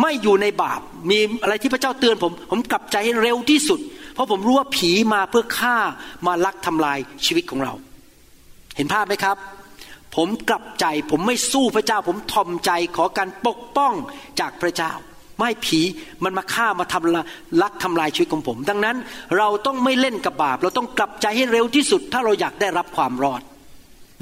ไม่อยู่ในบาป มีอะไรที่พระเจ้าเตือนผม ผมกลับใจให้เร็วที่สุด เพราะผมรู้ว่าผีมาเพื่อฆ่ามาลักทำลายชีวิตของเรา เห็นภาพไหมครับ ผมกลับใจผมไม่สู้พระเจ้า ผมทอมใจขอการปกป้องจากพระเจ้า ไม่ผีมันมาฆ่ามาทำลักทำลายชีวิตของผม ดังนั้นเราต้องไม่เล่นกับบาป เราต้องกลับใจให้เร็วที่สุด ถ้าเราอยากได้รับความรอด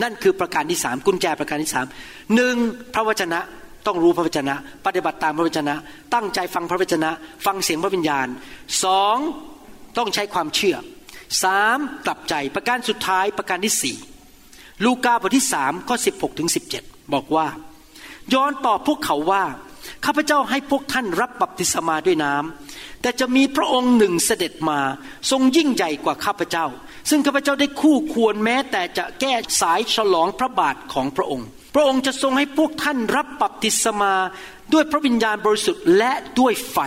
นั่นคือประการที่สามกุญแจประการที่สามหนึ่งพระวจนะต้องรู้พระวจนะ ปฏิบัติตามพระวจนะ ตั้งใจฟังพระวจนะ ฟังเสียงพระวิญญาณสองต้องใช้ความเชื่อสามกลับใจประการสุดท้ายประการที่สี่ลูกาบทที่สามข้อสิบหกถึงสิบเจ็ดบอกว่า ย้อนตอบพวกเขาว่า ข้าพเจ้าให้พวกท่านรับบัพติศมาด้วยน้ำแต่จะมีพระองค์หนึ่งเสด็จมาทรงยิ่งใหญ่กว่าข้าพเจ้า ซึ่งข้าพเจ้าได้คู่ควรแม้แต่จะแก้สายฉลองพระบาทของพระองค์ พระองค์จะทรงให้พวกท่านรับบัพติศมาด้วยพระวิญญาณบริสุทธิ์และด้วยไฟ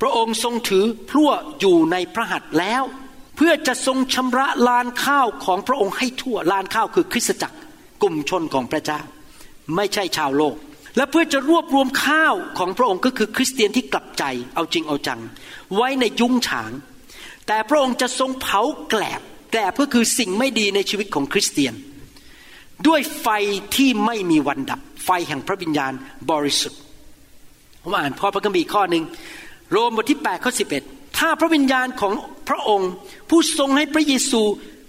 พระองค์ทรงถือพลั่วอยู่ในพระหัตถ์แล้ว เพื่อจะทรงชำระลานข้าวของพระองค์ให้ทั่วลานข้าวคือคริสตจักรกลุ่มชนของพระเจ้า ไม่ใช่ชาวโลก และเพื่อจะรวบรวมข้าวของพระองค์ก็คือคริสเตียนที่กลับใจเอาจริงเอาจัง ไว้ในยุ้งฉาง แต่พระองค์จะทรงเผาแกลบแกลบก็คือสิ่งไม่ดีในชีวิตของคริสเตียน ด้วยไฟที่ไม่มีวันดับ ไฟแห่งพระวิญญาณบริสุทธิ์ผมอ่านข้อพระคัมภีร์ข้อหนึ่งโรมบทที่8ข้อ11 ถ้าพระวิญญาณของพระองค์ ผู้ทรงให้พระเยซู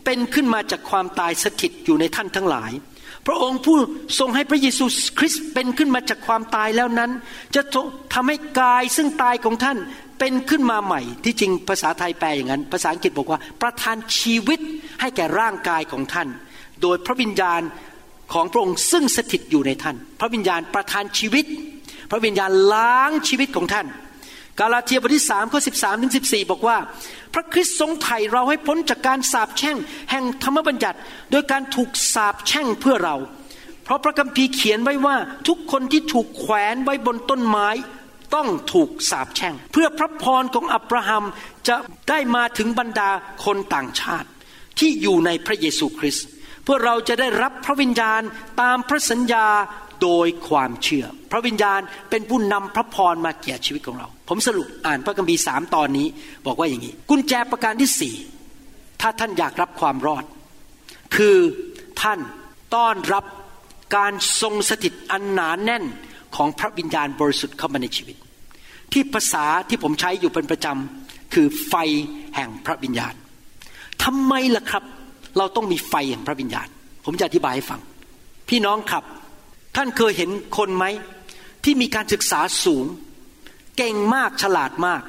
เป็นขึ้นมาจากความตายสถิตอยู่ในท่านทั้งหลาย พระองค์ผู้ทรงให้พระเยซูคริสต์เป็นขึ้นมาจากความตายแล้วนั้น จะทำให้กายซึ่งตายของท่านเป็นขึ้นมาใหม่ ที่จริงภาษาไทยแปลอย่างนั้น ภาษาอังกฤษบอกว่า ประทานชีวิตให้แก่ร่างกายของท่าน โดยพระวิญญาณของพระองค์ซึ่งสถิตอยู่ในท่าน พระวิญญาณประทานชีวิต พระวิญญาณล้างชีวิตของท่าน กาลาเทียบทที่สามข้อสิบสามถึงสิบสี่บอกว่า พระคริสต์ทรงไถ่เราให้พ้นจากการสาปแช่ง แห่งธรรมบัญญัติ โดยการถูกสาปแช่งเพื่อเรา เพราะพระคัมภีร์เขียนไว้ว่าทุกคนที่ถูกแขวนไว้บนต้นไม้ต้องถูกสาปแช่ง เพื่อพระพรของอับราฮัมจะได้มาถึงบรรดาคนต่างชาติ ที่อยู่ในพระเยซูคริสต์เพื่อเราจะได้รับพระวิญญาณตามพระสัญญา โดยความเชื่อ พระวิญญาณเป็นผู้นำพระพรมาแก่ชีวิตของเรา ผมสรุปอ่านพระคัมภีร์สามตอนนี้ บอกว่าอย่างนี้ กุญแจประการที่สี่ถ้าท่านอยากรับความรอด คือท่านต้อนรับการทรงสถิตอันหนานแน่นของพระวิญญาณบริสุทธิ์เข้ามาในชีวิต ที่ภาษาที่ผมใช้อยู่เป็นประจำคือไฟแห่งพระวิญญาณทำไมล่ะครับ เราต้องมีไฟแห่งพระวิญญาณ ผมจะอธิบายให้ฟัง พี่น้องครับ ท่านเคยเห็นคนไหม ที่มีการศึกษาสูง เก่งมากฉลาดมาก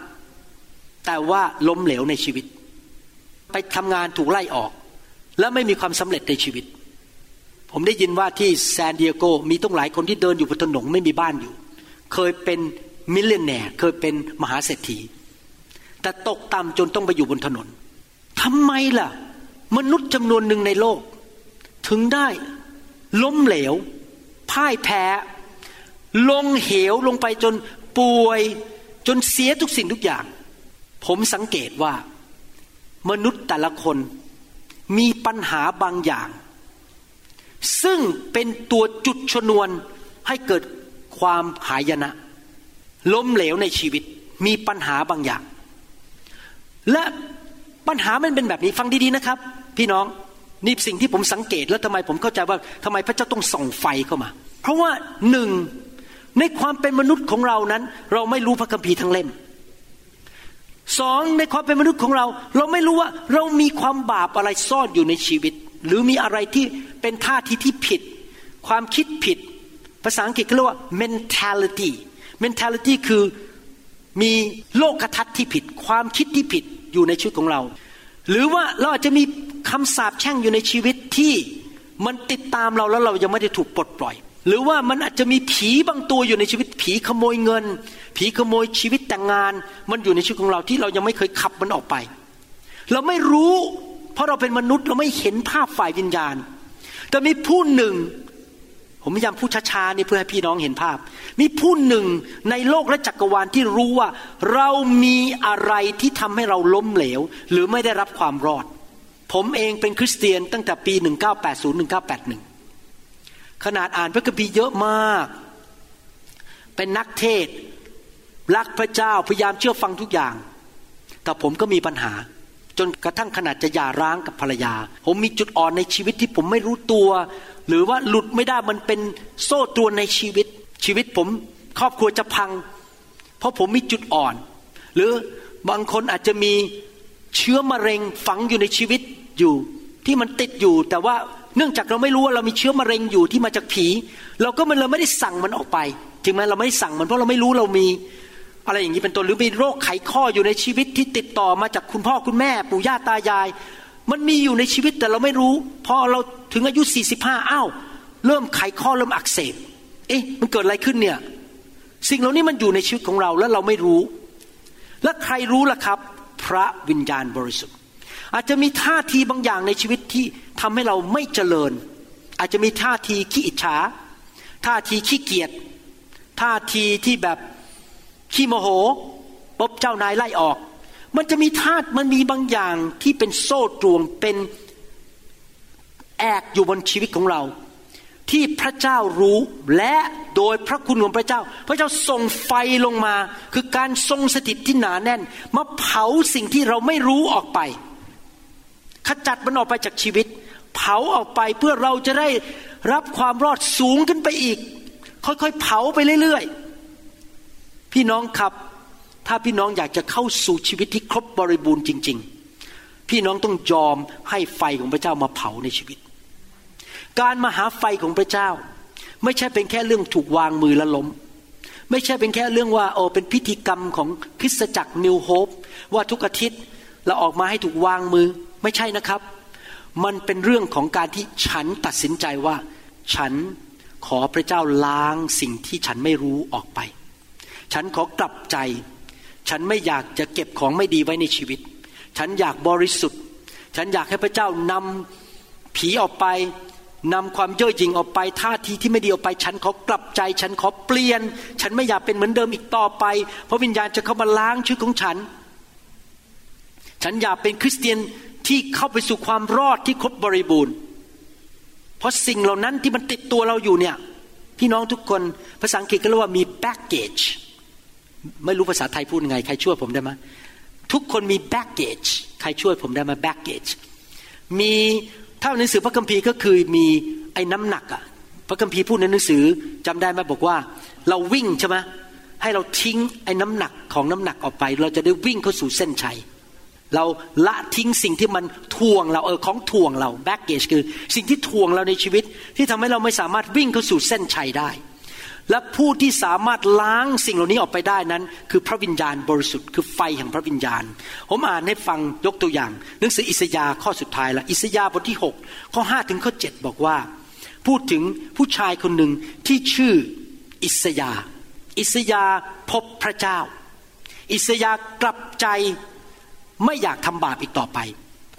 แต่ว่าล้มเหลวในชีวิต ไปทำงานถูกไล่ออก แล้วไม่มีความสำเร็จในชีวิต ผมได้ยินว่าที่ซานดิเอโกมีตั้งหลายคนที่เดินอยู่บนถนนไม่มีบ้านอยู่ เคยเป็น millionaire เคยเป็นมหาเศรษฐี แต่ตกต่ำจนต้องไปอยู่บนถนนทำไมล่ะ มนุษย์จำนวนหนึ่งในโลก ถึงได้ล้มเหลว พ่ายแพ้ ลงเหวลงไปจนป่วย จนเสียทุกสิ่งทุกอย่าง ผมสังเกตว่า มนุษย์แต่ละคนมีปัญหาบางอย่าง ซึ่งเป็นตัวจุดชนวนให้เกิดความหายนะ ล้มเหลวในชีวิตมีปัญหาบางอย่าง และปัญหามันเป็นแบบนี้ฟังดีๆนะครับ พี่น้อง นี่สิ่งที่ผมสังเกตแล้วทำไมผมเข้าใจว่าทำไมพระเจ้าต้องส่องไฟเข้ามา เพราะว่าหนึ่งในความเป็นมนุษย์ของเรานั้น เราไม่รู้พระคัมภีร์ทั้งเล่มสองในความเป็นมนุษย์ของเรา เราไม่รู้ว่าเรามีความบาปอะไรซ่อนอยู่ในชีวิต หรือมีอะไรที่เป็นท่าทีที่ผิด ความคิดผิด ภาษาอังกฤษเขาเรียกว่า mentality mentality คือมีโลกทัศน์ที่ผิด ความคิดที่ผิดอยู่ในชีวิตของเรา หรือว่าเราอาจจะมีคำสาปแช่งอยู่ในชีวิตที่มันติดตามเราแล้วเรายังไม่ได้ถูกปลดปล่อย หรือว่ามันอาจจะมีผีบางตัวอยู่ในชีวิต ผีขโมยเงิน ผีขโมยชีวิตแต่งงาน มันอยู่ในชีวิตของเราที่เรายังไม่เคยขับมันออกไป เราไม่รู้ เพราะเราเป็นมนุษย์เราไม่เห็นภาพฝ่ายวิญญาณ แต่มีผู้หนึ่ง ผมพยายามพูดช้าๆนี่เพื่อให้พี่น้องเห็นภาพ มีผู้หนึ่งในโลกและจักรวาลที่รู้ว่า เรามีอะไรที่ทำให้เราล้มเหลว หรือไม่ได้รับความรอด ผมเองเป็นคริสเตียนตั้งแต่ปี 1980-1981 ขนาดอ่านพระคัมภีร์เยอะมาก เป็นนักเทศ รักพระเจ้าพยายามเชื่อฟังทุกอย่าง แต่ผมก็มีปัญหา จนกระทั่งขนาดจะหย่าร้างกับภรรยา ผมมีจุดอ่อนในชีวิตที่ผมไม่รู้ตัว หรือว่าหลุดไม่ได้มันเป็นโซ่ตรวนในชีวิต ชีวิตผมครอบครัวจะพัง เพราะผมมีจุดอ่อน หรือบางคนอาจจะมีเชื้อมะเร็งฝังอยู่ในชีวิตอยู่ที่มันติดอยู่ แต่ว่าเนื่องจากเราไม่รู้ว่าเรามีเชื้อมะเร็งอยู่ที่มาจากผี เราก็มันเราไม่ได้สั่งมันออกไปถึงแม้เราไม่ได้สั่งมันเพราะเราไม่รู้เรามี อะไรอย่างนี้เป็นต้นหรือมีโรคไขข้ออยู่ในชีวิตที่ติดต่อมาจากคุณพ่อคุณแม่ ปู่ย่าตายาย มันมีอยู่ในชีวิตแต่เราไม่รู้พอเราถึงอายุ 45อ้าวเริ่มไขข้อเริ่มอักเสบ เอ๊ะมันเกิดอะไรขึ้นเนี่ย สิ่งเหล่านี้มันอยู่ในชีวิตของเราแล้วเราไม่รู้ และใครรู้ล่ะครับ พระวิญญาณบริสุทธิ์ อาจจะมีท่าทีบางอย่างในชีวิตที่ทำให้เราไม่เจริญ อาจจะมีท่าทีขี้อิจฉาท่าทีขี้เกียจท่าทีที่แบบ ขี้โมโหปบเจ้านายไล่ออก มันจะมีธาตุมันมีบางอย่างที่เป็นโซ่ตรวงเป็นแอกอยู่บนชีวิตของเรา ที่พระเจ้ารู้และโดยพระคุณของพระเจ้า พระเจ้าส่งไฟลงมา คือการทรงสถิตที่หนาแน่นมาเผาสิ่งที่เราไม่รู้ออกไป ขจัดมันออกไปจากชีวิต เผาออกไปเพื่อเราจะได้รับความรอดสูงขึ้นไปอีก ค่อยๆ เผาไปเรื่อยๆ พี่น้องครับถ้าพี่น้องอยากจะเข้าสู่ชีวิตที่ครบบริบูรณ์จริง ๆ พี่น้องต้องยอมให้ไฟของพระเจ้ามาเผาในชีวิต การมาหาไฟของพระเจ้า ไม่ใช่เป็นแค่เรื่องถูกวางมือและล้ม ไม่ใช่เป็นแค่เรื่องว่าโอ้เป็นพิธีกรรมของคริสตจักรนิวโฮปว่าทุกอาทิตย์เราออกมาให้ถูกวางมือไม่ใช่นะครับ มันเป็นเรื่องของการที่ฉันตัดสินใจว่า ฉันขอพระเจ้าล้างสิ่งที่ฉันไม่รู้ออกไป ฉันขอกลับใจ ฉันไม่อยากจะเก็บของไม่ดีไว้ในชีวิต ฉันอยากบริสุทธิ์ ฉันอยากให้พระเจ้านำผีออกไปนำความเย่อหยิ่งออกไปท่าทีที่ไม่ดีออกไป ฉันขอกลับใจ ฉันขอเปลี่ยน ฉันไม่อยากเป็นเหมือนเดิมอีกต่อไป เพราะวิญญาณจะเข้ามาล้างชีวิตของฉัน ฉันอยากเป็นคริสเตียนที่เข้าไปสู่ความรอดที่ครบบริบูรณ์ เพราะสิ่งเหล่านั้นที่มันติดตัวเราอยู่เนี่ยพี่น้องทุกคนภาษาอังกฤษก็เรียกว่ามี baggage ไม่รู้ภาษาไทยพูดไง ใครช่วยผมได้ไหมทุกคนมี baggage ใครช่วยผมได้ไหม baggage มีถ้าหนังสือพระคัมภีร์ก็คือมีไอ้น้ำหนักอะพระคัมภีร์พูดในหนังสือจำได้ไหมบอกว่า เราวิ่งใช่ไหมให้เราทิ้งไอ้น้ำหนักของน้ำหนักออกไป เราจะได้วิ่งเข้าสู่เส้นชัย เราละทิ้งสิ่งที่มันทวงเราเออของทวงเรา baggage คือ สิ่งที่ทวงเราในชีวิตที่ทำให้เราไม่สามารถวิ่งเข้าสู่เส้นชัยได้ และผู้ที่สามารถล้างสิ่งเหล่านี้ออกไปได้นั้น คือพระวิญญาณบริสุทธิ์คือไฟแห่งพระวิญญาณ ผมอ่านให้ฟังยกตัวอย่าง หนังสืออิสยาห์ข้อสุดท้ายละอิสยาห์บทที่ 6 ข้อ 5 ถึงข้อ 7 บอกว่า พูดถึงผู้ชายคนหนึ่งที่ชื่ออิสยา อิสยาพบพระเจ้า อิสยากลับใจไม่อยากทำบาปอีกต่อไป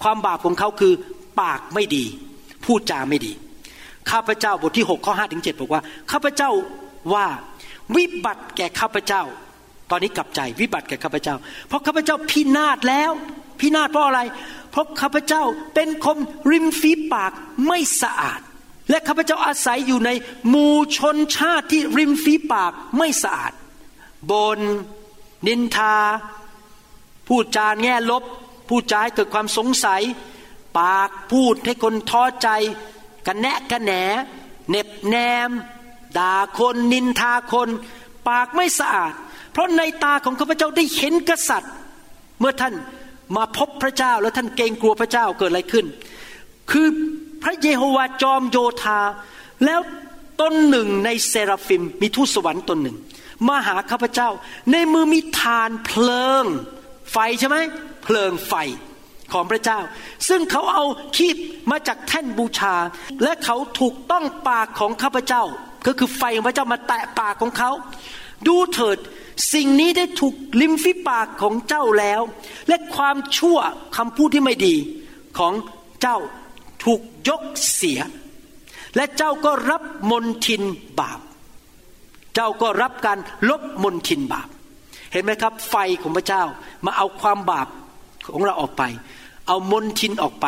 ความบาปของเขาคือปากไม่ดี พูดจาไม่ดี ข้าพเจ้าบทที่ 6 ข้อ5ถึง7บอกว่า ข้าพเจ้า ว่าวิบัติแก่ข้าพเจ้า ตอนนี้กลับใจวิบัติแก่ข้าพเจ้า เพราะข้าพเจ้าพินาศแล้ว พินาศเพราะอะไร เพราะข้าพเจ้าเป็นคนริมฝีปากไม่สะอาด และข้าพเจ้าอาศัยอยู่ในหมู่ชนชาติที่ริมฝีปากไม่สะอาดบนนินทา พูดจาแง่ลบ พูดจาให้เกิดความสงสัย ปากพูดให้คนท้อใจ กันแนะกันแหนเน็บแนม ด่าคนนินทาคน ปากไม่สะอาด เพราะในตาของข้าพเจ้าได้เห็นกษัตริย์ เมื่อท่านมาพบพระเจ้าแล้วท่านเกรงกลัวพระเจ้าเกิดอะไรขึ้น คือพระเยโฮวาจอมโยธา แล้วตนหนึ่งในเซราฟิมมีทูตสวรรค์ตนหนึ่ง มาหาข้าพเจ้า ในมือมีทานเพลิง ไฟใช่ไหมเพลิงไฟของพระเจ้า ซึ่งเขาเอาคีบมาจากแท่นบูชา และเขาถูกต้องปากของข้าพเจ้า ก็คือไฟของพระเจ้ามาแตะปากของเขา ดูเถิดสิ่งนี้ได้ถูกลิมฝีปากของเจ้าแล้ว และความชั่วคำพูดที่ไม่ดีของเจ้าถูกยกเสีย และเจ้าก็รับมนทินบาป เจ้าก็รับการลบมนทินบาป เห็นไหมครับ ไฟของพระเจ้ามาเอาความบาปของเราออกไป เอามนทินออกไป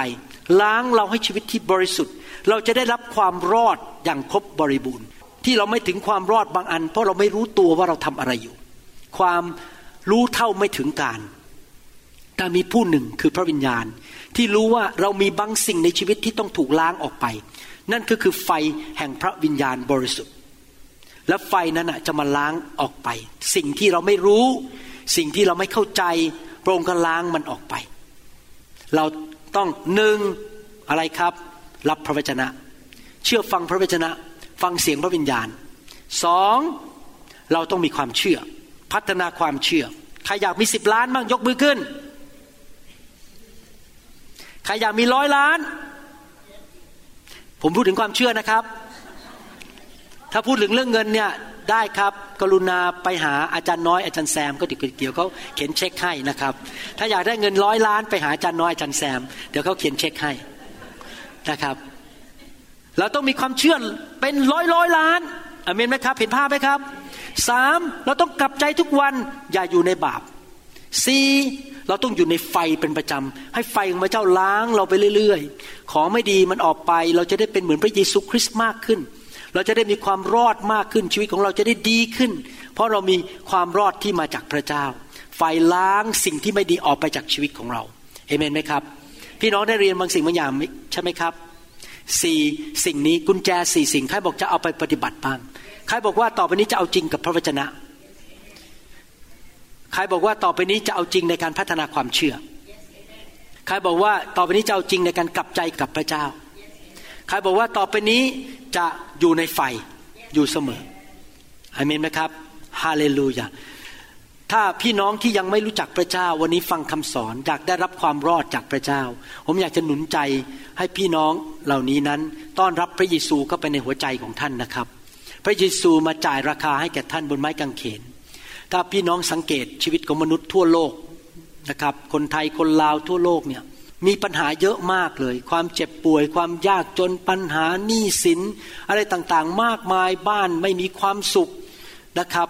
ล้างเราให้ชีวิตที่บริสุทธิ์ เราจะได้รับความรอดอย่างครบบริบูรณ์ ที่เราไม่ถึงความรอดบางอัน เพราะเราไม่รู้ตัวว่าเราทำอะไรอยู่ ความรู้เท่าไม่ถึงการ แต่มีผู้หนึ่งคือพระวิญญาณ ที่รู้ว่าเรามีบางสิ่งในชีวิตที่ต้องถูกล้างออกไป นั่นก็คือไฟแห่งพระวิญญาณบริสุทธิ์ และไฟนั้นจะมาล้างออกไป สิ่งที่เราไม่รู้ สิ่งที่เราไม่เข้าใจพระองค์ก็ล้างมันออกไป เราต้องหนึ่งอะไรครับ รับพระวจนะ เชื่อฟังพระวจนะ ฟังเสียงพระวิญญาณสองเราต้องมีความเชื่อ พัฒนาความเชื่อ ใครอยากมีสิบล้านบ้างยกมือขึ้น ใครอยากมีร้อยล้าน ผมพูดถึงความเชื่อนะครับ ถ้าพูดถึงเรื่องเงินเนี่ยได้ครับ กรุณาไปหาอาจารย์น้อยอาจารย์แซมก็เดี๋ยวเขาเขียนเช็คให้นะครับ ถ้าอยากได้เงินร้อยล้าน ไปหาอาจารย์น้อยอาจารย์แซมเดี๋ยวเขาเขียนเช็คให้นะครับ เราต้องมีความเชื่อเป็นร้อยร้อยล้านอเมนไหมครับเห็นภาพไหมครับสามเราต้องกลับใจทุกวันอย่าอยู่ในบาปสี่เราต้องอยู่ในไฟเป็นประจำ ให้ไฟของพระเจ้าล้างเราไปเรื่อยๆ ของไม่ดีมันออกไป เราจะได้เป็นเหมือนพระเยซูคริสต์มากขึ้น เราจะได้มีความรอดมากขึ้นชีวิตของเราจะได้ดีขึ้น เพราะเรามีความรอดที่มาจากพระเจ้า ไฟล้างสิ่งที่ไม่ดีออกไปจากชีวิตของเราเอเมนไหมครับ พี่น้องได้เรียนบางสิ่งบางอย่างใช่ไหมครับ สี่สิ่งนี้กุญแจสี่สิ่งใครบอกจะเอาไปปฏิบัติบ้างใครบอกว่าต่อไปนี้จะเอาจริงกับพระวจนะ ใครบอกว่าต่อไปนี้จะเอาจริงในการพัฒนาความเชื่อ ใครบอกว่าต่อไปนี้จะเอาจริงในการกลับใจกับพระเจ้า ใครบอกว่าต่อไปนี้จะอยู่ในไฟอยู่เสมออเมนไหมครับฮาเลลูยา ถ้าพี่น้องที่ยังไม่รู้จักพระเจ้าวันนี้ฟังคำสอนอยากได้รับความรอดจากพระเจ้า ผมอยากจะหนุนใจให้พี่น้องเหล่านี้นั้น ต้อนรับพระเยซูเข้าไปในหัวใจของท่านนะครับ พระเยซูมาจ่ายราคาให้แก่ท่านบนไม้กางเขน ถ้าพี่น้องสังเกตชีวิตของมนุษย์ทั่วโลกนะครับ คนไทยคนลาวทั่วโลกเนี่ยมีปัญหาเยอะมากเลย ความเจ็บป่วย ความยากจนปัญหาหนี้สิน อะไรต่างๆ มากมายบ้านไม่มีความสุขนะครับ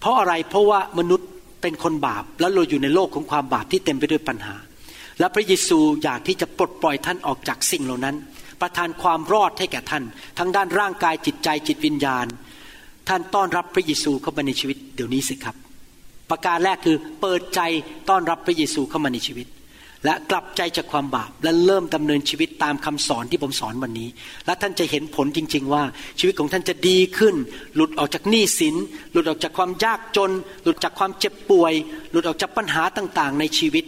เพราะอะไรเพราะว่ามนุษย์เป็นคนบาป แล้วเราอยู่ในโลกของความบาปที่เต็มไปด้วยปัญหา และพระเยซูอยากที่จะปลดปล่อยท่านออกจากสิ่งเหล่านั้น ประทานความรอดให้แก่ท่าน ทั้งด้านร่างกายจิตใจจิตวิญญาณ ท่านต้อนรับพระเยซูเข้ามาในชีวิตเดี๋ยวนี้สิครับ ประการแรกคือเปิดใจต้อนรับพระเยซูเข้ามาในชีวิต และกลับใจจากความบาปและเริ่มดำเนินชีวิตตามคำสอนที่ผมสอนวันนี้ และท่านจะเห็นผลจริง ๆ ว่าชีวิตของท่านจะดีขึ้น หลุดออกจากหนี้สิน หลุดออกจากความยากจน หลุดจากความเจ็บป่วย หลุดออกจากปัญหาต่างๆ ในชีวิต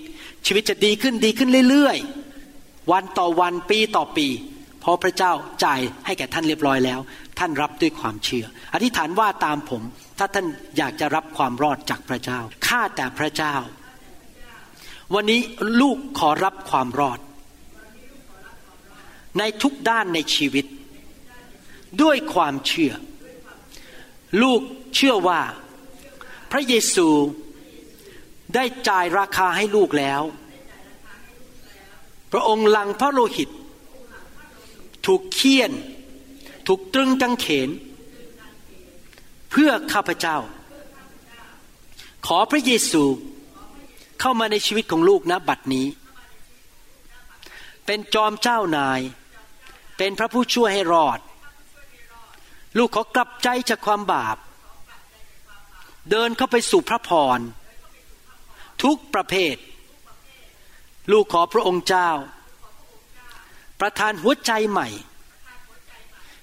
ชีวิตจะดีขึ้นดีขึ้นเรื่อยๆ วันต่อวันปีต่อปี เพราะพระเจ้าจ่ายให้แก่ท่านเรียบร้อยแล้ว ท่านรับด้วยความเชื่อ อธิษฐานว่าตามผม ถ้าท่านอยากจะรับความรอดจากพระเจ้าข้าแต่พระเจ้า วันนี้ลูกขอรับความรอด ในทุกด้านในชีวิต ด้วยความเชื่อ ลูกเชื่อว่า พระเยซูได้จ่ายราคาให้ลูกแล้ว พระองค์หลังพระโลหิต ถูกเคี่ยน ถูกตรึงกังเขน เพื่อข้าพเจ้า ขอพระเยซูเข้ามาในชีวิตของลูกนะบัดนี้ เป็นจอมเจ้านาย เป็นพระผู้ช่วยให้รอด ลูกขอกลับใจจากความบาป เดินเข้าไปสู่พระพร ทุกประเภท ลูกขอพระองค์เจ้า ประทานหัวใจใหม่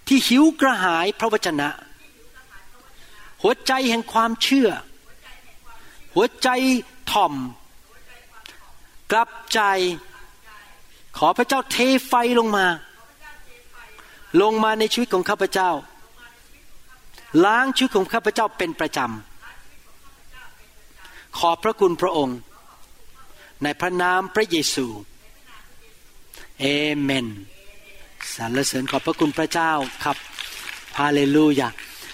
ที่หิวกระหายพระวจนะ หัวใจแห่งความเชื่อ หัวใจถ่อม กลับใจ ขอพระเจ้าเทไฟลงมา ลงมาในชีวิตของข้าพเจ้า ล้างชีวิตของข้าพเจ้าเป็นประจำ ขอบพระคุณพระองค์ ในพระนามพระเยซู เอเมนสรรเสริญขอบพระคุณพระเจ้าครับ ฮาเลลูยา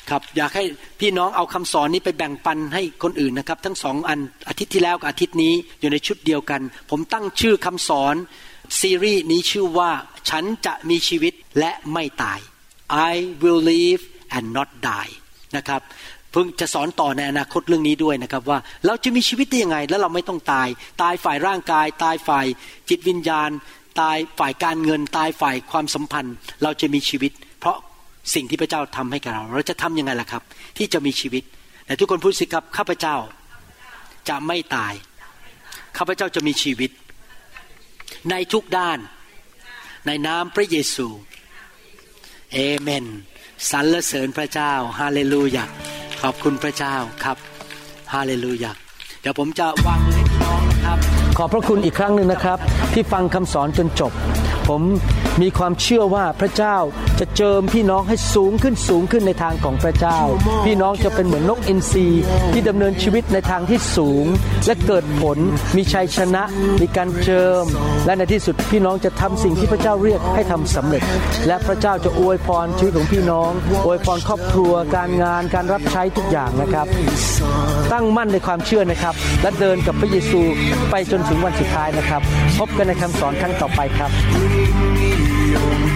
ครับอยากให้พี่น้องเอาคำสอนนี้ไปแบ่งปันให้คนอื่นนะครับ ทั้งสองอันอาทิตย์ที่แล้วกับอาทิตย์นี้อยู่ในชุดเดียวกัน ผมตั้งชื่อคำสอนซีรีส์นี้ชื่อว่า ฉันจะมีชีวิตและไม่ตาย I will live and not die นะครับเพิ่งจะสอนต่อในอนาคตเรื่องนี้ด้วยนะครับว่า เราจะมีชีวิตได้ยังไง แล้วเราไม่ต้องตาย ตายฝ่ายร่างกาย ตายฝ่ายจิตวิญญาณ ตายฝ่ายการเงิน ตายฝ่ายความสัมพันธ์ เราจะมีชีวิต สิ่งที่พระเจ้าทำให้กับเรา เราจะทํำยังไงล่ะครับ ที่จะมีชีวิตแต่ทุกคนพูดสิครับข้าพเจ้าจะไม่ตายข้าพเจ้าจะมีชีวิต ในทุกด้าน ในนามพระเยซูเอเมนสรรเสริญพระเจ้าฮาเลลูยาขอบคุณพระเจ้าครับฮาเลลูยาเดี๋ยวผมจะวางมือให้พี่น้องนะครับ ขอบพระคุณอีกครั้งหนึ่งนะครับ ที่ฟังคำสอนจนจบผมมีความเชื่อว่าพระเจ้าจะเจิมพี่น้องให้สูงขึ้นสูงขึ้นในทางของพระเจ้า พี่น้องจะเป็นเหมือนนกอินทรีที่ดำเนินชีวิตในทางที่สูง และเกิดผลมีชัยชนะ มีการเจิม และในที่สุดพี่น้องจะทำสิ่งที่พระเจ้าเรียกให้ทำสำเร็จ และพระเจ้าจะอวยพรชีวิตของพี่น้องอวยพรครอบครัว การงานการรับใช้ทุกอย่างนะครับ ตั้งมั่นในความเชื่อนะครับ และเดินกับพระเยซูไปจนถึงวันสุดท้ายนะครับ พบกันในคำสอนครั้งต่อไปครับ leave me. Oh,